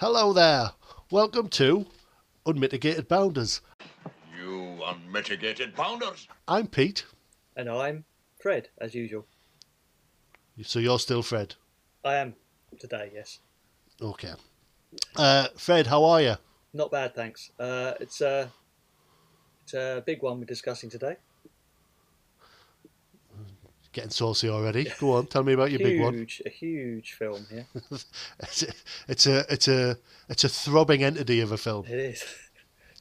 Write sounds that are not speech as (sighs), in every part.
Hello there. Welcome to Unmitigated Bounders. You unmitigated bounders. I'm Pete. And I'm Fred, as usual. So you're still Fred. I am today, yes. Okay. Uh, Fred, how are you? Not bad, thanks. Uh, it's, uh, it's a big one we're discussing today. Getting saucy already. Go on, tell me about your huge, big one. A huge film here. (laughs) It's a, it's a it's a it's a throbbing entity of a film. It is.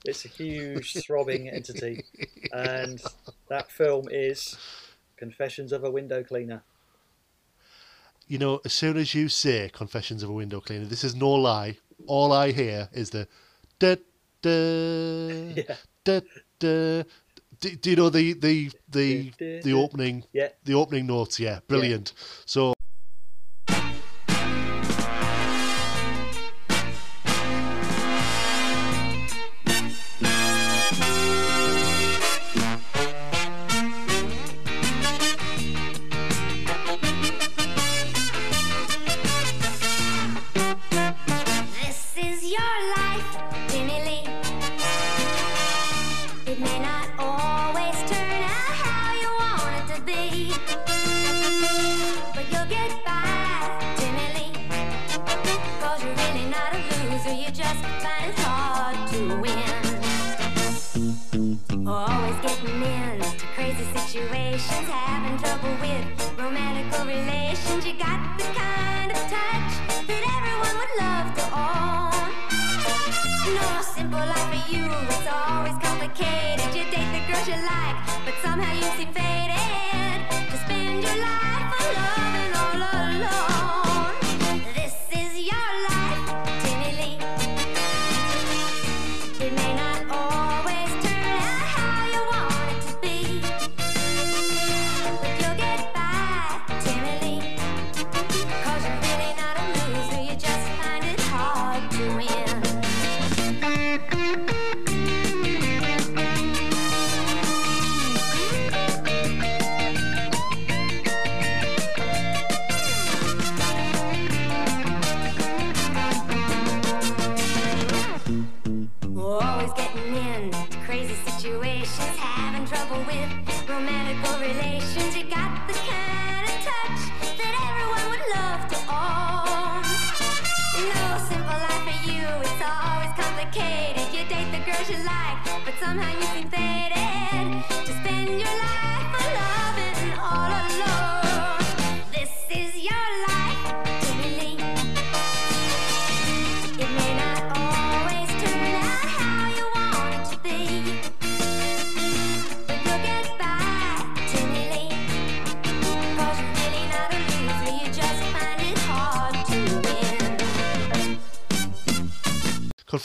It's a huge (laughs) throbbing entity. And that film is Confessions of a Window Cleaner. You know, as soon as you say Confessions of a Window Cleaner, this is no lie. All I hear is the da da (laughs) Yeah. da da. Do, do you know the the the the opening Yeah. the opening notes? Yeah, brilliant. So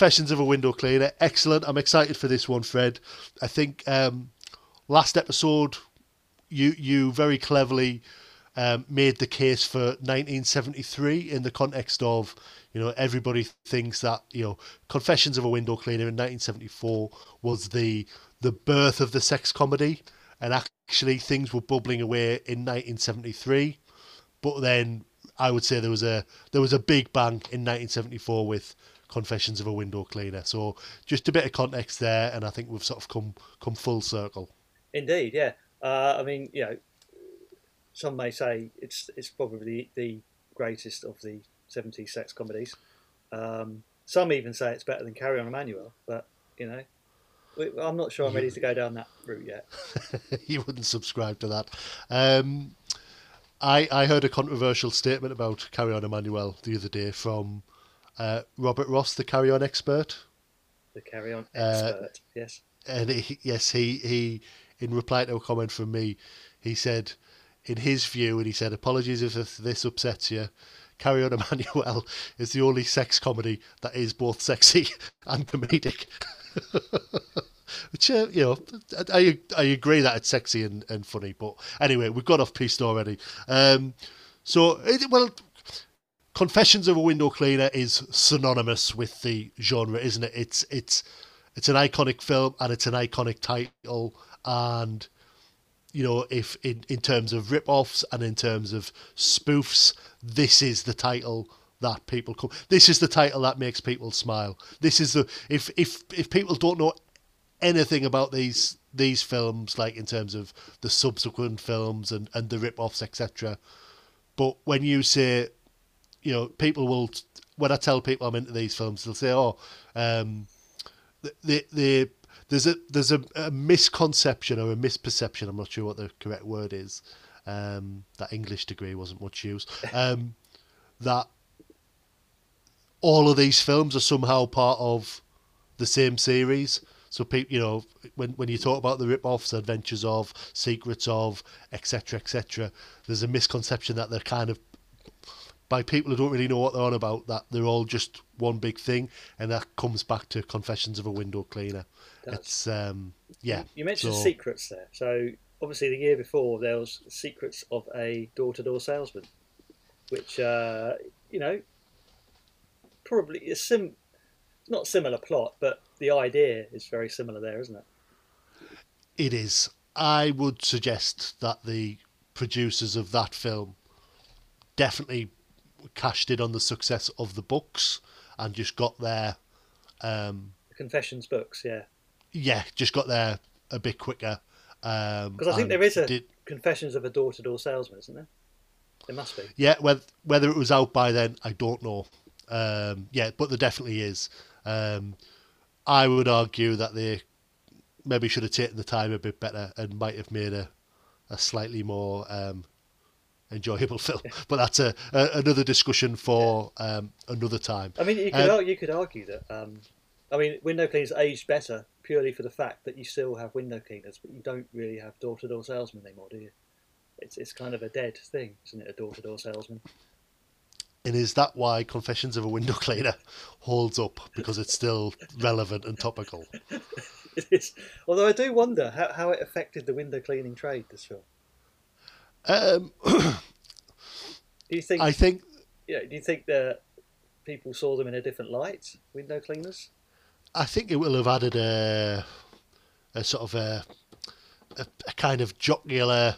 Confessions of a Window Cleaner, excellent. I'm excited for this one, Fred. I think um, last episode you you very cleverly um, made the case for 1973 in the context of you know everybody thinks that you know Confessions of a Window Cleaner in 1974 was the the birth of the sex comedy, and actually things were bubbling away in 1973. But then I would say there was a there was a big bang in 1974 with Confessions of a Window Cleaner. So just a bit of context there, and I think we've sort of come come full circle. Indeed, yeah. Uh, I mean, you know, some may say it's it's probably the greatest of the 70s sex comedies. Um, some even say it's better than Carry On Emmanuel, but, you know, I'm not sure I'm ready to go down that route yet. (laughs) you wouldn't subscribe to that. Um, I I heard a controversial statement about Carry On Emmanuel the other day from uh, Robert Ross, the Carry On expert. The Carry On Uh, expert, yes. and he, yes, he he in reply to a comment from me, he said, in his view, and he said, apologies if this upsets you. Carry On Emmanuel (laughs) is the only sex comedy that is both sexy (laughs) and comedic. (laughs) Which, uh, you know, I, I agree that it's sexy and, and funny, but anyway, we've got off piste already. Um, so, it, well, Confessions of a Window Cleaner is synonymous with the genre, isn't it? It's it's it's an iconic film and it's an iconic title, and you know, if in, in terms of rip-offs and in terms of spoofs, this is the title that people come. This is the title that makes people smile. This is the if if if people don't know anything about these these films, like in terms of the subsequent films and and the rip-offs, etc. But when you say, you know, people will when I tell people I'm into these films, they'll say, "Oh, um, the the there's a there's a, a misconception or a misperception. I'm not sure what the correct word is. Um, that English degree wasn't much use. (laughs) Um, that all of these films are somehow part of the same series. So people, you know, when when you talk about the rip-offs, adventures of, secrets of, etc., etc., there's a misconception that they're kind of by people who don't really know what they're on about that they're all just one big thing, and that comes back to Confessions of a Window Cleaner. It's um, yeah. You mentioned so- secrets there. So obviously, the year before there was secrets of a door-to-door salesman, which uh, you know probably is sim not similar plot, but the idea is very similar there, isn't it? It is. I would suggest that the producers of that film definitely cashed in on the success of the books and just got there. Um, The Confessions books, yeah. yeah, just got there a bit quicker. Um, Because I think there is a did- Confessions of a door-to-door salesman, isn't there? There must be. Yeah, whether whether it was out by then, I don't know. Um, yeah, but there definitely is. Um, I would argue that they maybe should have taken the time a bit better and might have made a, a slightly more um, enjoyable (laughs) film. But that's a, a another discussion for um, another time. I mean, you could Um, you could argue that. Um, I mean, window cleaners aged better purely for the fact that you still have window cleaners, but you don't really have door-to-door salesmen anymore, do you? It's it's kind of a dead thing, isn't it? A door-to-door salesman. And is that why Confessions of a Window Cleaner (laughs) holds up because it's still relevant and topical? (laughs) It is. Although I do wonder how, how it affected the window cleaning trade. This film. Um, (coughs) Do you think? I think yeah. Do you think that people saw them in a different light? Window cleaners. I think it will have added a, a sort of a, a, a kind of jocular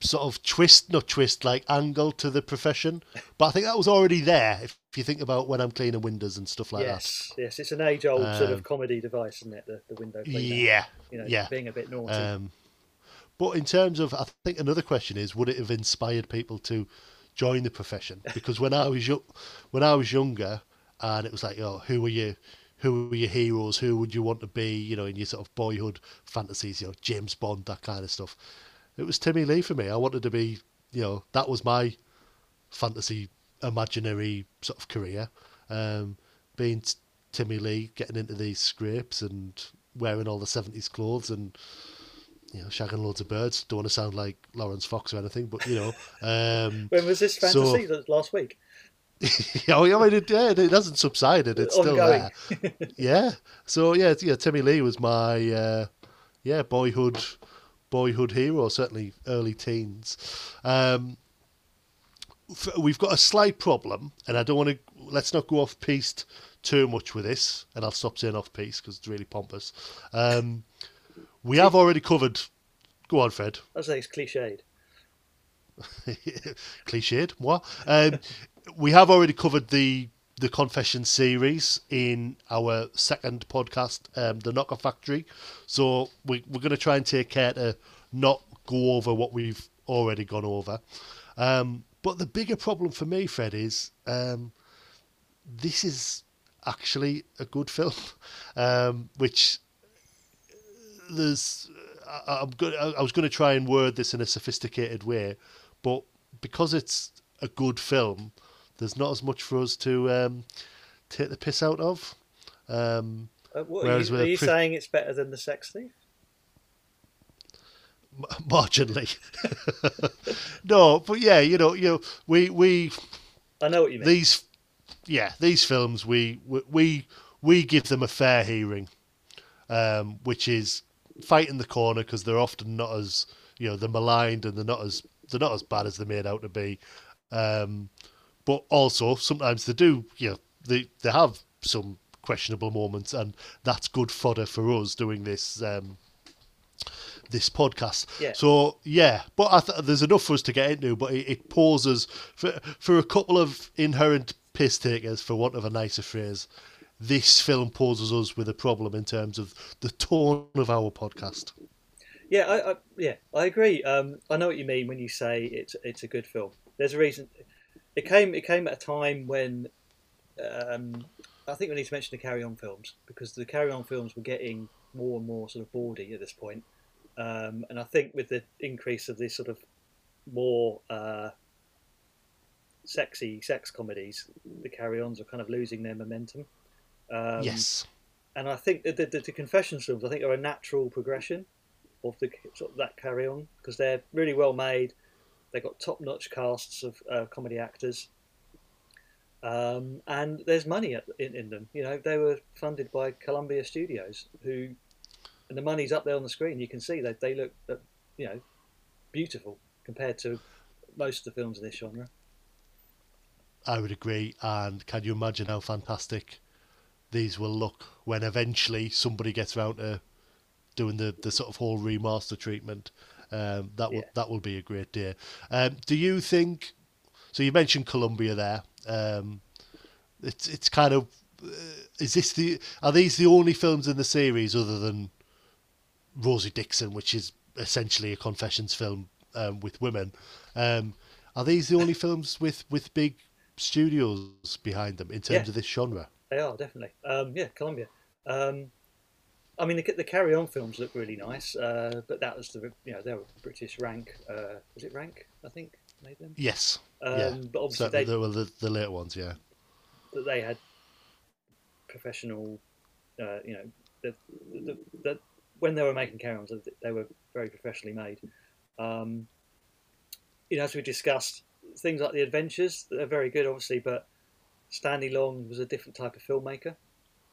sort of twist, not twist, like angle to the profession. But I think that was already there. If, if you think about when I'm cleaning windows and stuff like that yes. Yes. It's an age-old sort of Um, comedy device, isn't it? The, the window cleaner. Yeah, You know, yeah. being a bit naughty. Um, but in terms of, I think another question is, would it have inspired people to join the profession? (laughs) Because when I was when I was younger, and it was like, oh, who were you? Who were your heroes? Who would you want to be? You know, in your sort of boyhood fantasies, you know, James Bond, that kind of stuff. It was Timmy Lee for me. I wanted to be, you know, that was my fantasy, imaginary sort of career. Um, being t- Timmy Lee, getting into these scrapes and wearing all the seventies clothes and you know, shagging loads of birds. Don't want to sound like Laurence Fox or anything, but you know, (laughs) um, when was this fantasy? Was Last week. (laughs) oh yeah, I mean, it, yeah, it hasn't subsided. It's still there. (laughs) Yeah. So yeah, yeah, Timmy Lee was my uh, yeah boyhood boyhood hero, certainly early teens. Um, we've got a slight problem, and I don't want to. Let's not go off piste too much with this, and I'll stop saying off piste because it's really pompous. Um, we have already covered. Go on, Fred. I say it's cliched. (laughs) cliched, moi. Um, (laughs) we have already covered the the confession series in our second podcast, um, the Knocker Factory. So we, we're going to try and take care to not go over what we've already gone over. Um, but the bigger problem for me, Fred, is um, this is actually a good film, (laughs) um, which there's. I, I'm good. I I was going to try and word this in a sophisticated way, but because it's a good film, there's not as much for us to um, take the piss out of. Um, Uh, what, are you, are you pre- saying it's better than the Sex Thief? marginally, (laughs) no, but yeah, you know, you know, we we I know what you mean. these, yeah, these films we we we, we give them a fair hearing, um, which is fight in the corner because they're often not as you know they're maligned and they're not as they're not as bad as they're made out to be, um, but also sometimes they do you know they they have some questionable moments and that's good fodder for us doing this um, this podcast. Yeah. So yeah, but I th- there's enough for us to get into. But it, it pauses for for a couple of inherent piss takers, for want of a nicer phrase. This film poses us with a problem in terms of the tone of our podcast. Yeah, I, I yeah, I agree. Um, I know what you mean when you say it's it's a good film. There's a reason. It came it came at a time when um, I think we need to mention the Carry On films because the Carry On films were getting more and more sort of bawdy at this point. Um, and I think with the increase of this sort of more uh, sexy sex comedies, the Carry Ons are kind of losing their momentum. Um, yes. and I think that the, the, the confessions films, I think, are a natural progression of the sort of that carry on because they're really well made. They've got top notch casts of uh, comedy actors, um, and there's money at, in, in them. You know, they were funded by Columbia Studios, who, and the money's up there on the screen. You can see that they look, uh, you know, beautiful compared to most of the films of this genre. I would agree. And can you imagine how fantastic these will look when eventually somebody gets around to doing the, the sort of whole remaster treatment? Um, that will Yeah. that will be a great day. Um, do you think? So you mentioned Columbia there. Um, it's it's kind of uh, is this the are these the only films in the series other than Rosie Dixon, which is essentially a confessions film um, with women? Um, are these the only films with with big studios behind them in terms Yeah. of this genre? They are definitely. Um, yeah, Columbia. Um, I mean, the, the Carry On films look really nice, uh, but that was the you know they were British rank. Uh, was it rank? I think made them. Yes. Um, yeah. But obviously Certainly they they were the, the later ones. Yeah. that they had professional. Uh, you know, the, the, the, when they were making Carry Ons, they were very professionally made. Um, you know, as we discussed, things like the adventures they're very good, obviously, but Stanley Long was a different type of filmmaker.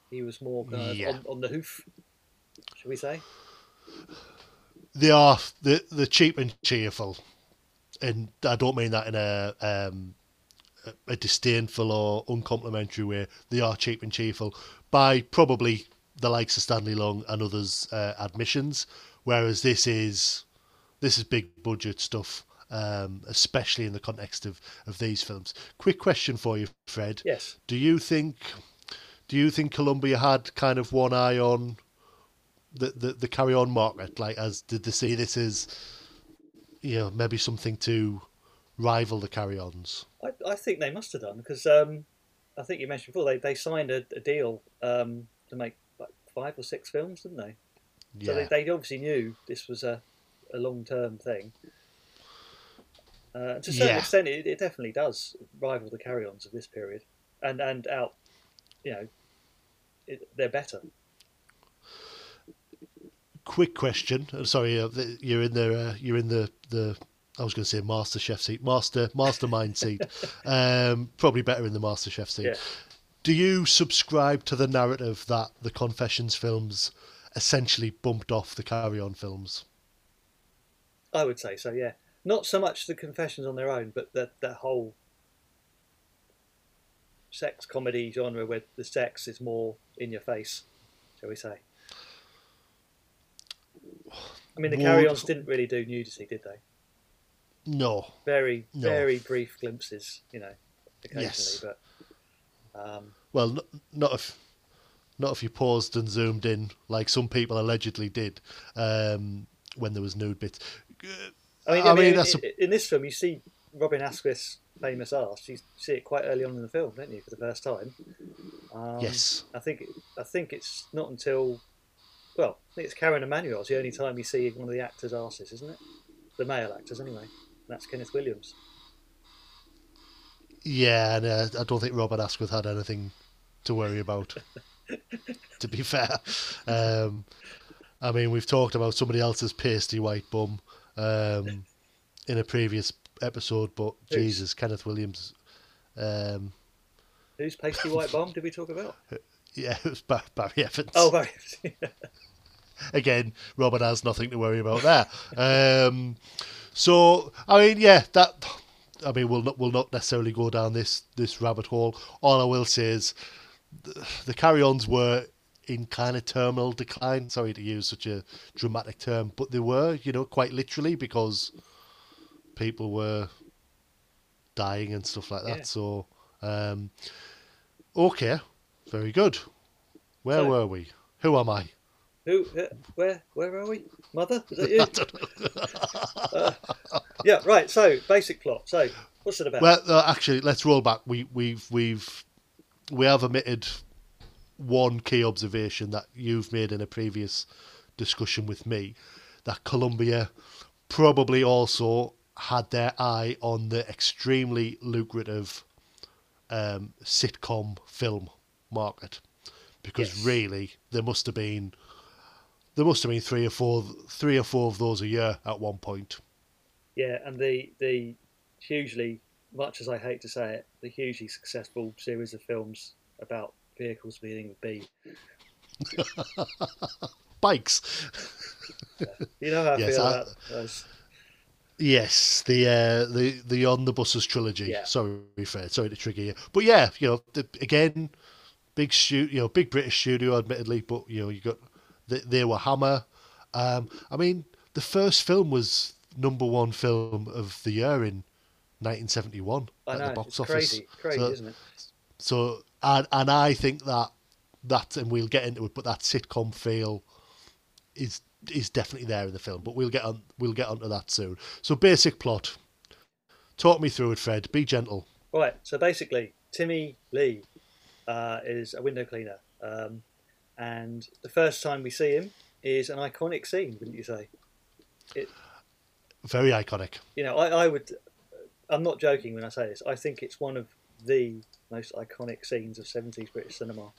He was more kind of Yeah. on, on the hoof, shall we say? They are the the cheap and cheerful, and I don't mean that in a um, a- a disdainful or uncomplimentary way. They are cheap and cheerful by probably the likes of Stanley Long and others' uh, admissions, whereas this is this is big budget stuff, um, especially in the context of, of these films. Quick question for you, Fred. Yes. Do you think do you think Columbia had kind of one eye on the, the, the carry on market? Like as did they see this as you know, maybe something to rival the carry ons? I, I think they must have done because um, I think you mentioned before they, they signed a, a deal um, to make like five or six films, didn't they? Yeah. So they, they obviously knew this was a, a long term thing. Uh, to a certain Yeah. extent, it, it definitely does rival the carry ons of this period, and and out, you know, it, they're better. Quick question. uh, Sorry, uh, you're in the uh, you're in the the I was going to say master chef seat, master mastermind seat. (laughs) Um, probably better in the master chef seat. Yeah. Do you subscribe to the narrative that the Confessions films essentially bumped off the Carry On films? I would say so. Yeah, not so much the confessions on their own, but that that whole sex comedy genre where the sex is more in your face, shall we say? I mean, the Would- carry-ons didn't really do nudity, did they? No. Very, No. very brief glimpses, you know, occasionally. Yes. But um, Well, n- not if not if you paused and zoomed in like some people allegedly did um, when there was nude bits. I mean, I mean, mean, in, in this film, you see Robin Askwith's famous arse. You see it quite early on in the film, don't you, for the first time? Um, Yes. I think I think it's not until well, I think it's Carry On Emmanuel's the only time you see one of the actors' arses, isn't it? The male actors, anyway. That's Kenneth Williams. Yeah, and uh, I don't think Robert Askwith had anything to worry about. (laughs) to be fair, um, I mean, we've talked about somebody else's pasty white bum um, in a previous episode, but Who's? Jesus, Kenneth Williams. Um, Who's Pasty White Bomb? Did we talk about? (laughs) yeah, it was Bar- Barry Evans. Oh, very. (laughs) again, Robert has nothing to worry about there. Um, so, I mean, yeah, that. I mean, we'll not we'll not necessarily go down this this rabbit hole. All I will say is, the, the carry-ons were in kind of terminal decline. Sorry to use such a dramatic term, but they were, you know, quite literally because people were dying and stuff like that. Yeah. So, um, okay, very good. Where So- were we? Who am I? Who? Uh, where? Where are we? Mother? Is that (laughs) you? Uh, yeah. Right. So basic plot. So what's it about? Well, uh, actually, let's roll back. We we've we've we have omitted one key observation that you've made in a previous discussion with me that Columbia probably also had their eye on the extremely lucrative um, sitcom film market because Yes. really there must have been there must have been three or four three or four of those a year at one point. Yeah, and the the hugely, much as I hate to say it, the hugely successful series of films about vehicles beginning with B. Bikes. You know how I Yes, feel I- about those. Yes, the uh, the the on the buses trilogy. Yeah. Sorry, Fred. Sorry to trigger you, but yeah, you know, the, again, big shoot, you know, big British studio, admittedly, but you know, you got they, they were Hammer. Um, I mean, the first film was number one film of the year in 1971 I at know the box office. crazy, crazy, So- isn't it? So, and and I think that that, and we'll get into it, but that sitcom feel is is definitely there in the film. But we'll get on we'll get onto that soon. So, basic plot. Talk me through it, Fred. Be gentle. Right. So basically, Timmy Lee uh, is a window cleaner, um, and the first time we see him is an iconic scene, wouldn't you say? It, Very iconic. You know, I, I would. I'm not joking when I say this. I think it's one of the most iconic scenes of 70s British cinema.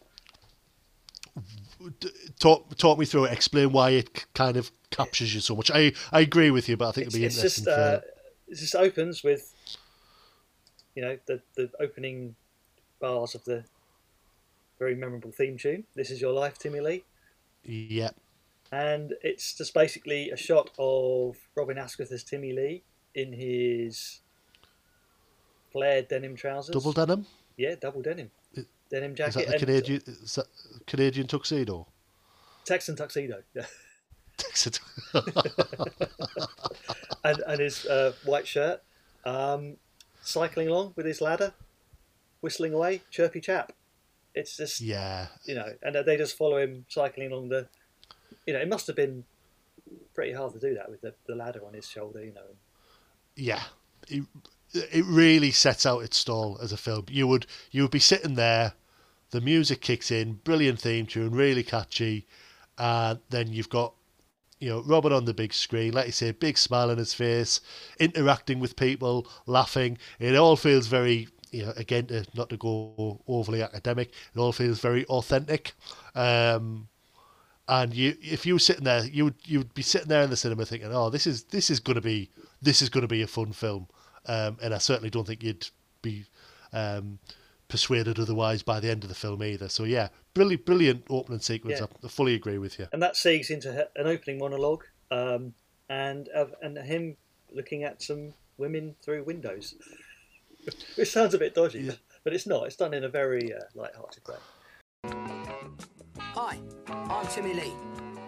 Talk talk me through it. Explain why it kind of captures you so much. I I agree with you, but I think it'd be it's interesting. just uh, it just opens with, you know, the the opening bars of the very memorable theme tune. This is your life, Timmy Lee. yeah, and it's just basically a shot of Robin Askwith as Timmy Lee in his flared denim trousers. double denim. Yeah, double denim, Is- denim Is jacket, that the Canadian is that Canadian tuxedo? Texan tuxedo, yeah. Texas. (laughs) and and his uh, white shirt, um, cycling along with his ladder, whistling away, chirpy chap. It's just yeah, you know, and they just follow him cycling along the. You know, it must have been pretty hard to do that with the, the ladder on his shoulder. You know, yeah. It, it really sets out its stall as a film. You would you would be sitting there, the music kicks in, brilliant theme tune, really catchy, and then you've got you know Robert on the big screen, like you say, big smile on his face, interacting with people, laughing. It all feels very you know again to, not to go overly academic. It all feels very authentic. Um, and you if you were sitting there you would you would be sitting there in the cinema thinking oh this is this is going to be this is going to be a fun film um, and I certainly don't think you'd be um, persuaded otherwise by the end of the film either so yeah brilliant brilliant opening sequence Yeah. I fully agree with you and that segues into an opening monologue, um, and of and him looking at some women through windows, (laughs) which sounds a bit dodgy, Yeah. but it's not. It's done in a very uh, light-hearted way. Hi, I'm Timmy Lee.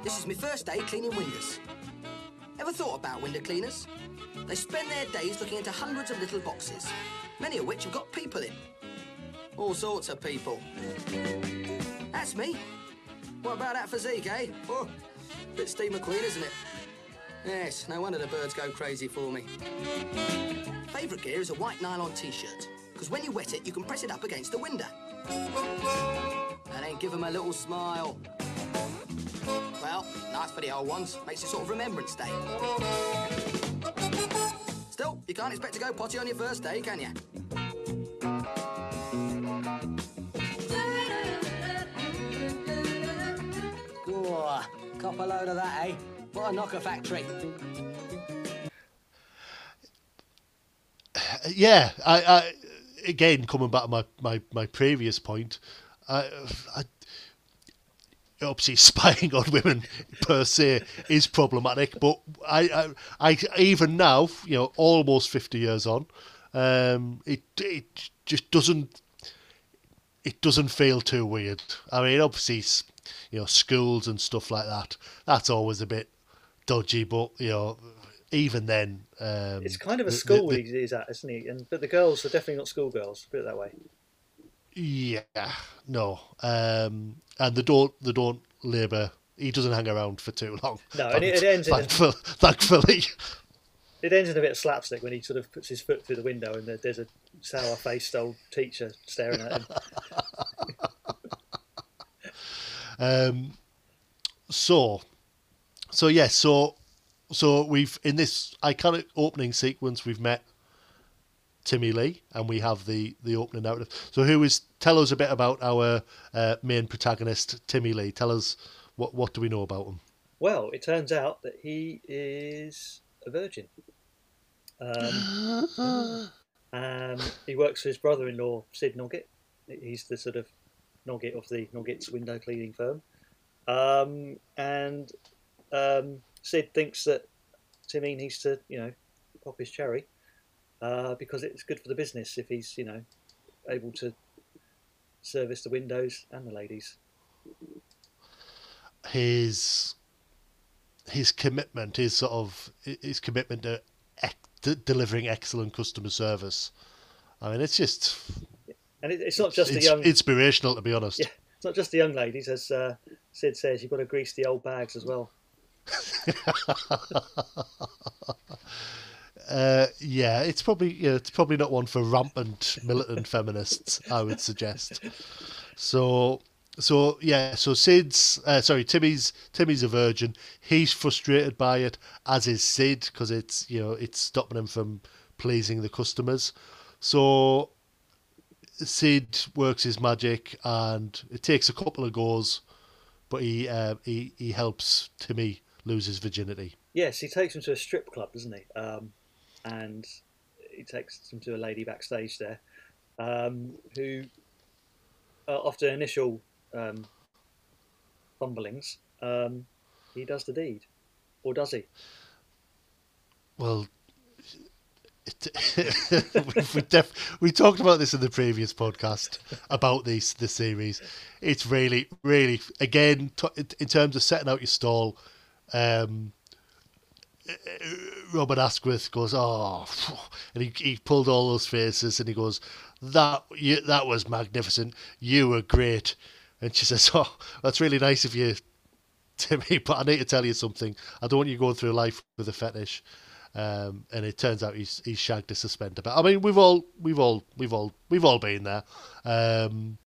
This is my first day cleaning windows. Ever thought about window cleaners? They spend their days looking into hundreds of little boxes, many of which have got people in. All sorts of people. That's me. What about that physique, eh? Oh, bit Steve McQueen, isn't it? Yes, no wonder the birds go crazy for me. Favourite gear is a white nylon t-shirt, because when you wet it, you can press it up against the window. And then give them a little smile. Well, nice for the old ones. Makes a sort of remembrance day. Still, you can't expect to go potty on your first day, can you? Goah, cop a load of that, eh? What a knocker factory. (sighs) yeah I, I again coming back to my, my, my previous point I, I obviously (laughs) spying on women per se is problematic but I, I, I even now you know almost 50 years on um, it, it just doesn't it doesn't feel too weird I mean obviously you know schools and stuff like that. That's always a bit dodgy, but you know even then, um, It's kind of a school the- he's he's at, isn't he? And but the girls are definitely not schoolgirls. Put it that way. Yeah, no, um, and they don't they don't labour. He doesn't hang around for too long. No, and it- it ends in a- thankfully. It ends in a bit of slapstick when he sort of puts his foot through the window and there's a sour-faced old teacher staring at him. (laughs) Um, so, so yes, so so we've in this iconic opening sequence we've met Timmy Lee and we have the the opening narrative. So who is tell us a bit about our uh, main protagonist Timmy Lee. Tell us what what do we know about him? Well, it turns out that he is a virgin. Um, (gasps) um, he works for his brother-in-law, Sid Noggett. He's the sort of Noggett of the Noggett's window cleaning firm. Um, and um, Sid thinks that Timmy needs to, you know, pop his cherry uh, because it's good for the business if he's, you know, able to service the windows and the ladies. his his commitment, his sort of his commitment to ec- de- delivering excellent customer service. I mean, it's just And it, it's not just the young. inspirational to be honest. Yeah, it's not just the young ladies, as uh, Sid says. You've got to grease the old bags as well. (laughs) Uh, yeah, it's probably yeah, it's probably not one for rampant militant feminists. I would suggest. So, so yeah, so Sid's uh, sorry, Timmy's Timmy's a virgin. He's frustrated by it, as is Sid, because it's you know it's stopping him from pleasing the customers. So Sid works his magic, and it takes a couple of goes, but he uh, he he helps Timmy lose his virginity. Yes, he takes him to a strip club, doesn't he? Um, and he takes him to a lady backstage there, um, who, uh, after initial um, fumblings, um, he does the deed, or does he? Well, (laughs) we, def, we talked about this in the previous podcast about this the series. It's really, really again t- in terms of setting out your stall. Um, Robert Askwith goes, oh, and he, he pulled all those faces, and he goes, that you, that was magnificent. You were great. And she says, (laughs) oh, that's really nice of you, Timmy, but I need to tell you something. I don't want you going through life with a fetish. Um, and it turns out he's he's shagged a suspender. But I mean, we've all we've all we've all we've all been there. Um,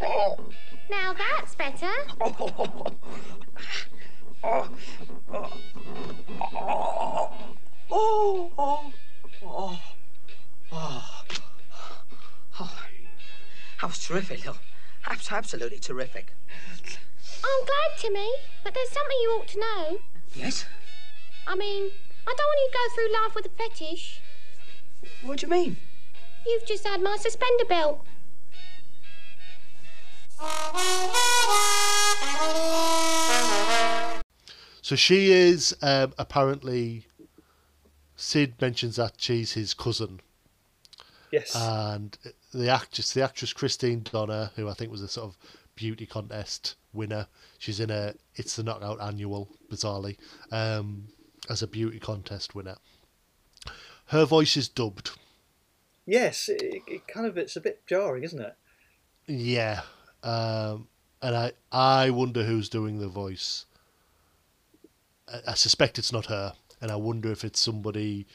Now that's better. Oh, oh, oh, oh. oh. That was terrific, Lil. Abs- Absolutely terrific. I'm glad, Timmy, but there's something you ought to know. Yes? I mean, I don't want you to go through life with a fetish. What do you mean? You've just had my suspender belt. So she is um, apparently. Sid mentions that she's his cousin, Yes. and the actress, the actress Christine Donner, who I think was a sort of beauty contest winner. She's in a It's the Knockout annual, bizarrely, um, as a beauty contest winner. Her voice is dubbed. yes, it, it kind of it's a bit jarring, isn't it? Yeah, um, and I I wonder who's doing the voice. I, I suspect it's not her, and I wonder if it's somebody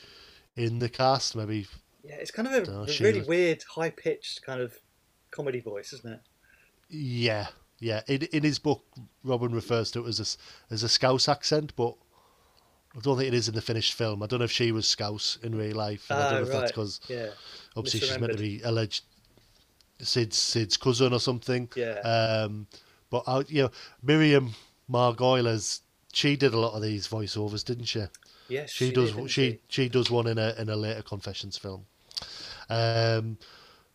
in the cast. Maybe Yeah, it's kind of a, Dunno, a really was- weird, high pitched kind of comedy voice, isn't it? yeah, yeah. In in his book, Robin refers to it as a as a Scouse accent, but I don't think it is in the finished film. I don't know if she was Scouse in real life. and I Ah, don't know if that's because Yeah. obviously she's meant to be alleged Sid's Sid's cousin or something. Yeah. Um, but I, you know, Miriam Margolyes, she did a lot of these voiceovers, didn't she? Yes, She, did, does. didn't she she does one in a in a later Confessions film. Um,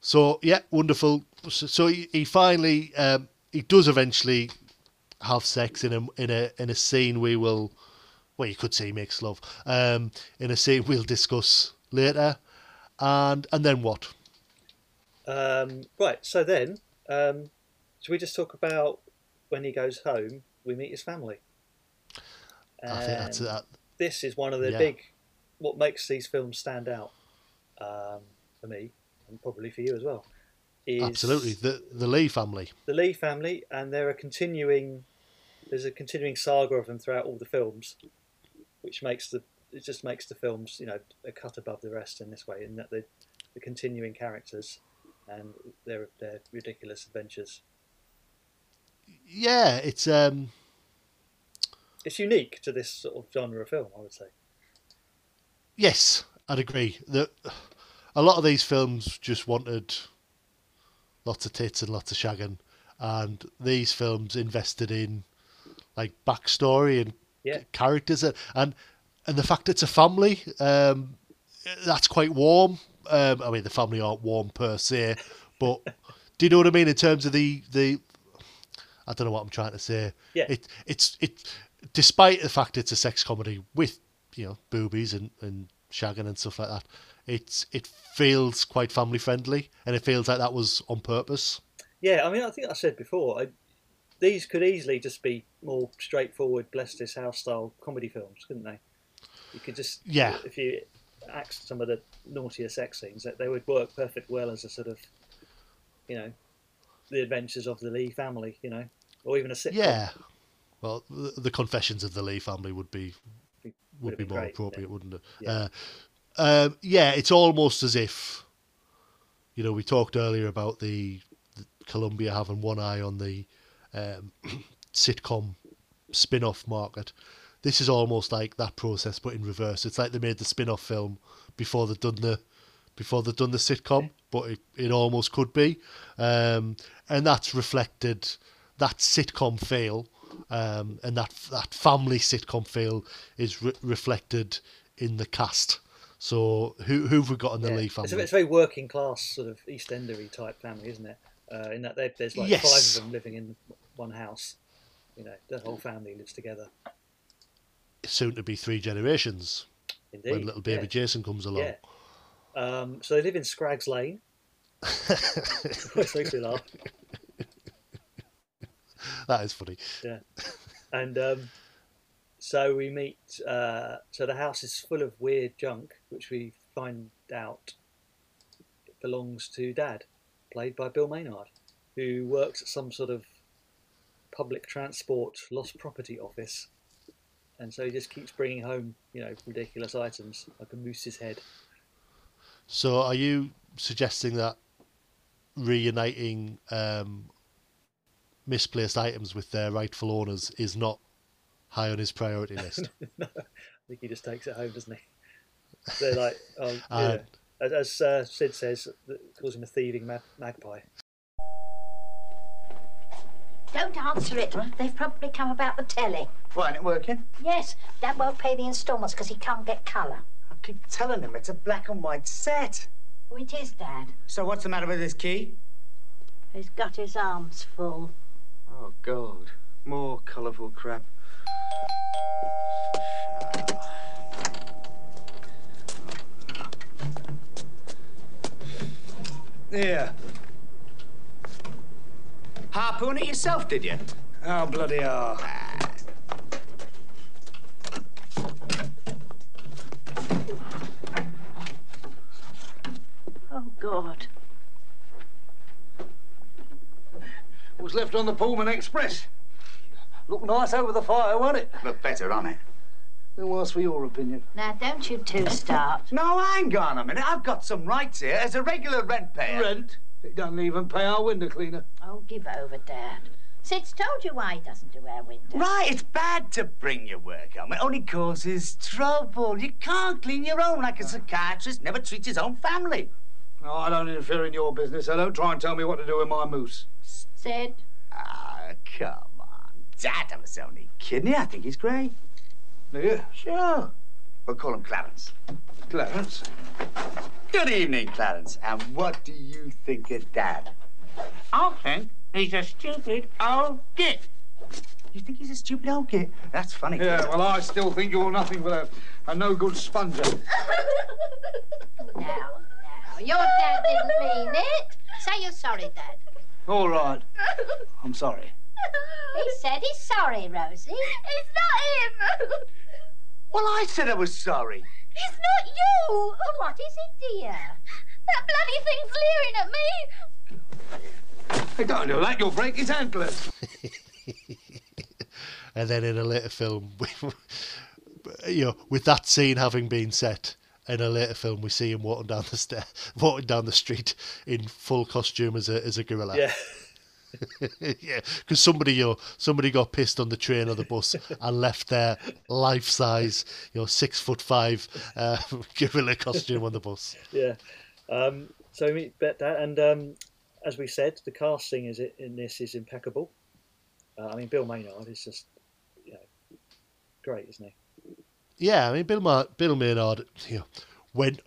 so yeah, wonderful. So, so he, he finally um, he does eventually have sex in a in a in a scene we will. Well, you could say he makes love. Um, in a scene we'll discuss later, and and then what? Um, right. So then, um, should we just talk about when he goes home? We meet his family. I think that's that. This is one of the Yeah. big, what makes these films stand out um, for me, and probably for you as well. Is Absolutely, the the Lee family. the Lee family, and there are continuing. There's a continuing saga of them throughout all the films, which makes the it just makes the films you know a cut above the rest in this way, in that the the continuing characters and their their ridiculous adventures. Yeah, it's um, It's unique to this sort of genre of film, I would say. yes, I'd agree. that a lot of these films just wanted lots of tits and lots of shagging, and these films invested in like backstory and Yeah. characters and and, and the fact it's a family um, that's quite warm um, i mean the family aren't warm per se but do you know what i mean in terms of the the i don't know what i'm trying to say Yeah. it it's it despite the fact it's a sex comedy with you know boobies and and shagging and stuff like that it's it feels quite family friendly and it feels like that was on purpose Yeah, I mean, I think I said before, I, these could easily just be more straightforward, bless this house style comedy films, couldn't they? You could just, Yeah. if you axed some of the naughtier sex scenes, that they would work perfect well as a sort of, you know, the adventures of the Lee family, you know, or even a sitcom. yeah well the, the confessions of the lee family would be would be more great, appropriate, yeah. wouldn't it? Yeah. Uh, um, yeah, it's almost as if, you know, we talked earlier about the, the Columbia having one eye on the um, (clears throat) sitcom spin-off market. This is almost like that process, but in reverse. It's like they made the spin-off film before they'd done the before they'd done the sitcom, but it, it almost could be, um, and that's reflected that sitcom feel um, and that that family sitcom feel is re- reflected in the cast. So who who've we got in the Yeah. Lee It's a, family? it's a very working class sort of East Endery type family, isn't it? Uh, in that there's like Yes. five of them living in one house. You know, the whole family lives together. Soon to be three generations Indeed. when little baby yeah. Jason comes along. Yeah. Um, so they live in Scraggs Lane. (laughs) (laughs) Which makes me laugh. (laughs) That is funny. Yeah. And um, so we meet. Uh, so the house is full of weird junk, which we find out belongs to Dad, played by Bill Maynard, who works at some sort of public transport lost property office. And so he just keeps bringing home, you know, ridiculous items like a moose's head. So are you suggesting that reuniting um, misplaced items with their rightful owners is not high on his priority list? (laughs) I think he just takes it home, doesn't he? They're like, oh, (laughs) yeah. Uh, as, as uh, Sid says, that calls him a thieving ma- magpie. Don't answer it. They've probably come about the telly. Why ain't it working? Yes, Dad won't pay the instalments because he can't get colour. I keep telling him it's a black and white set. Oh, it is, Dad. So what's the matter with this key? He's got his arms full. Oh, God. More colourful crap. Yeah. Harpoon it yourself, did you? Oh, bloody hell. Oh, God. Was left on the Pullman Express. Looked nice over the fire, won't it? Look better on it. Who asked for your opinion? Now, don't you two start. No, hang on a minute. I've got some rights here as a regular rent payer. Rent? It doesn't even pay our window cleaner. Oh, give over, Dad. Sid's told you why he doesn't do our windows. Right, it's bad to bring your work home. It only causes trouble. You can't clean your own like a ah. psychiatrist never treats his own family. No, I don't interfere in your business. I don't try and tell me what to do with my moose. Sid, Ah, come on. Dad, I was only kidding. I think he's great. Yeah, Sure. We'll call him Clarence. Clarence. Good evening, Clarence. And what do you think of Dad? I think he's a stupid old git. You think he's a stupid old git? That's funny. Yeah, well, I still think you're nothing but a, a no-good sponger. (laughs) Now, now, your dad didn't mean it. Say you're sorry, Dad. All right. I'm sorry. He said he's sorry, Rosie. It's not him. Well, I said I was sorry. It's not you. Oh, what is it, dear? That bloody thing's leering at me. Hey, don't do that. You'll break his antlers. (laughs) and then in a later film, (laughs) you know, with that scene having been set, in a later film, we see him walking down the stair, (laughs) walking down the street in full costume as a as a gorilla. Yeah. (laughs) yeah, because somebody you know, somebody got pissed on the train or the bus (laughs) and left their life size, you know, six foot five uh, gorilla costume on the bus. yeah. Um, so we bet that, and um, as we said, the casting is in this is impeccable. Uh, I mean, Bill Maynard is just, you know, great, isn't he? Yeah, I mean Bill Mar- Bill Maynard, you know, when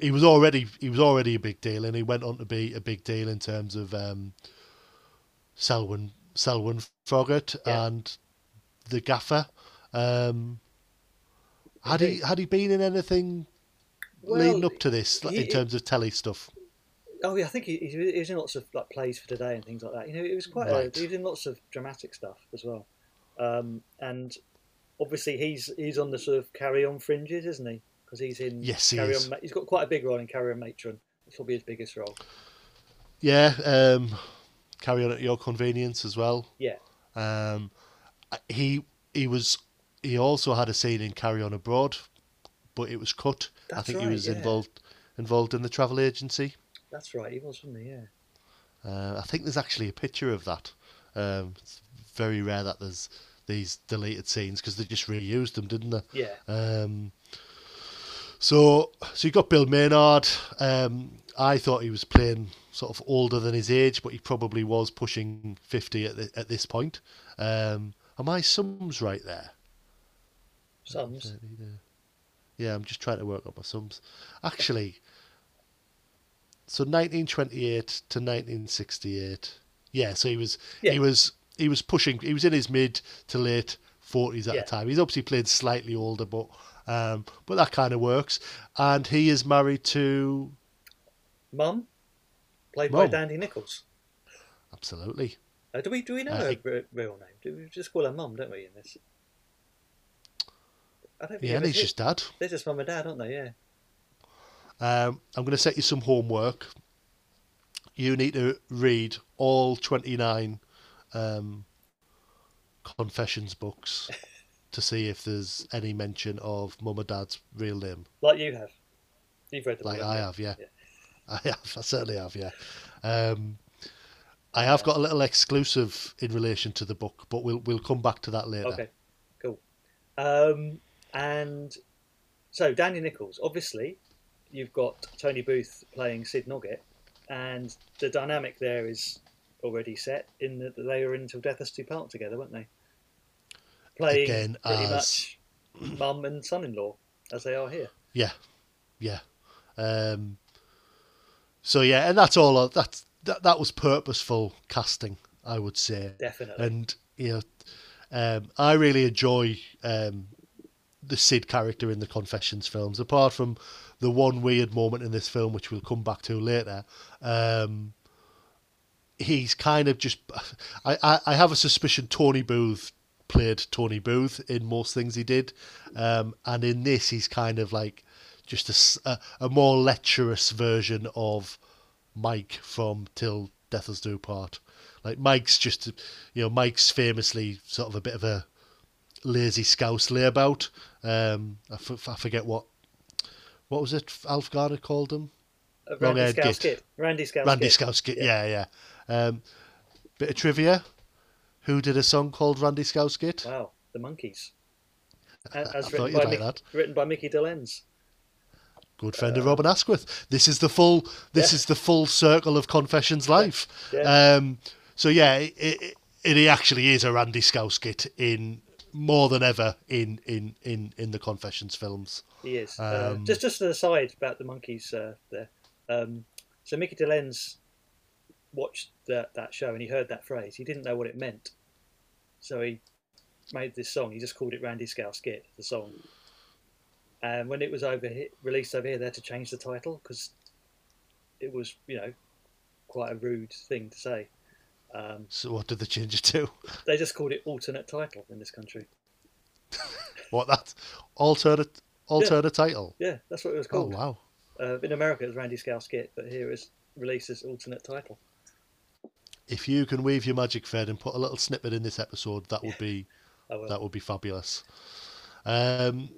he was already he was already a big deal, and he went on to be a big deal in terms of um, Selwyn Selwyn Froggitt Yeah. and the Gaffer. Um, had he had he been in anything Well, leading up to this like, he- in terms of telly stuff? Oh yeah, I think he, he he was in lots of like plays for today and things like that. You know, it was quite. Right. A, he was in lots of dramatic stuff as well, um, and obviously he's he's on the sort of Carry On fringes, isn't he? Because he's in Yes, he carry is. on. He's got quite a big role in Carry On Matron. It's probably his biggest role. Yeah, um, carry on at your convenience as well. Yeah, Um, he he was he also had a scene in Carry On Abroad, but it was cut. I That's think he was yeah. involved involved in the travel agency. that's right. He was, wasn't he? Yeah. Uh, I think there's actually a picture of that. Um, it's very rare that there's these deleted scenes because they just reused them, didn't they? Yeah. Um, so, so you got Bill Maynard. Um, I thought he was playing sort of older than his age, but he probably was pushing fifty at the, at this point. Um, are my sums right there? Sums. Yeah, I'm just trying to work out my sums. Actually, so 1928 to 1968. Yeah, so he was Yeah. he was he was pushing. He was in his mid to late 40s at Yeah. the time. He's obviously played slightly older, but um, but that kind of works. And he is married to Mum, played by Dandy Nichols. absolutely. Uh, do we do we know Uh, her he- real name? Do we just call her Mum, don't we? In this. I don't Yeah, he's just dad. They're just mum and dad, aren't they? Yeah. Um, I'm going to set you some homework. You need to read all 29 um, confessions books to see if there's any mention of mum or dad's real name. Like you have. You've read them. Like I have, you? yeah. (laughs) I have. I certainly have, yeah. Um, I have got a little exclusive in relation to the book, but we'll we'll come back to that later. Okay, cool. Um, and so Danny Nichols, obviously, you've got Tony Booth playing Sid Noggett, and the dynamic there is already set in that they were until Death Us Do Part together, weren't they? Playing Again, pretty as- much mum and son-in-law as they are here. Yeah, yeah. Um, so yeah, and that's all. That's that. That was purposeful casting, I would say. Definitely. And you know, um, I really enjoy um, the Sid character in the Confessions films. Apart from the one weird moment in this film, which we'll come back to later. Um, he's kind of just. I, I, I have a suspicion Tony Booth played Tony Booth in most things he did, um, and in this he's kind of like just a, a, more lecherous version of Mike from Till Death Us Do Part. Like Mike's just, you know, Mike's famously sort of a bit of a lazy scouse layabout. Um, I, f- I forget what what was it Alf Garnett called him. Uh, Randy. Scouse-Git. Randy Scouse. Randy Scouse-Git, yeah, yeah. Um, bit of trivia. Who did a song called Randy Scouse-Git? Wow, the Monkees. (laughs) As, I thought written, by like Mick- that. written by Micky Dolenz. Good friend of Robin Askwith. This is the full. This Yeah. is the full circle of Confessions life. Yeah. Um, so yeah, it, it, it actually is a Randy Scouse-Git in more than ever in in in in the Confessions films. He is. uh, Um, just just an aside about the Monkees uh, there. Um, so Micky Dolenz watched that that show and he heard that phrase. He didn't know what it meant, so he made this song. He just called it Randy Scouse Git, the song. And when it was over released over here, they had to change the title because it was you know quite a rude thing to say. Um, So what did they change it to? (laughs) they just called it alternate title in this country. What that alternate alternate title? Yeah, that's what it was called. Oh wow. Uh, in America, it was Randy Scouse Git, but here it's released as alternate title. If you can weave your magic thread and put a little snippet in this episode, that would be (laughs) that would be fabulous. Um,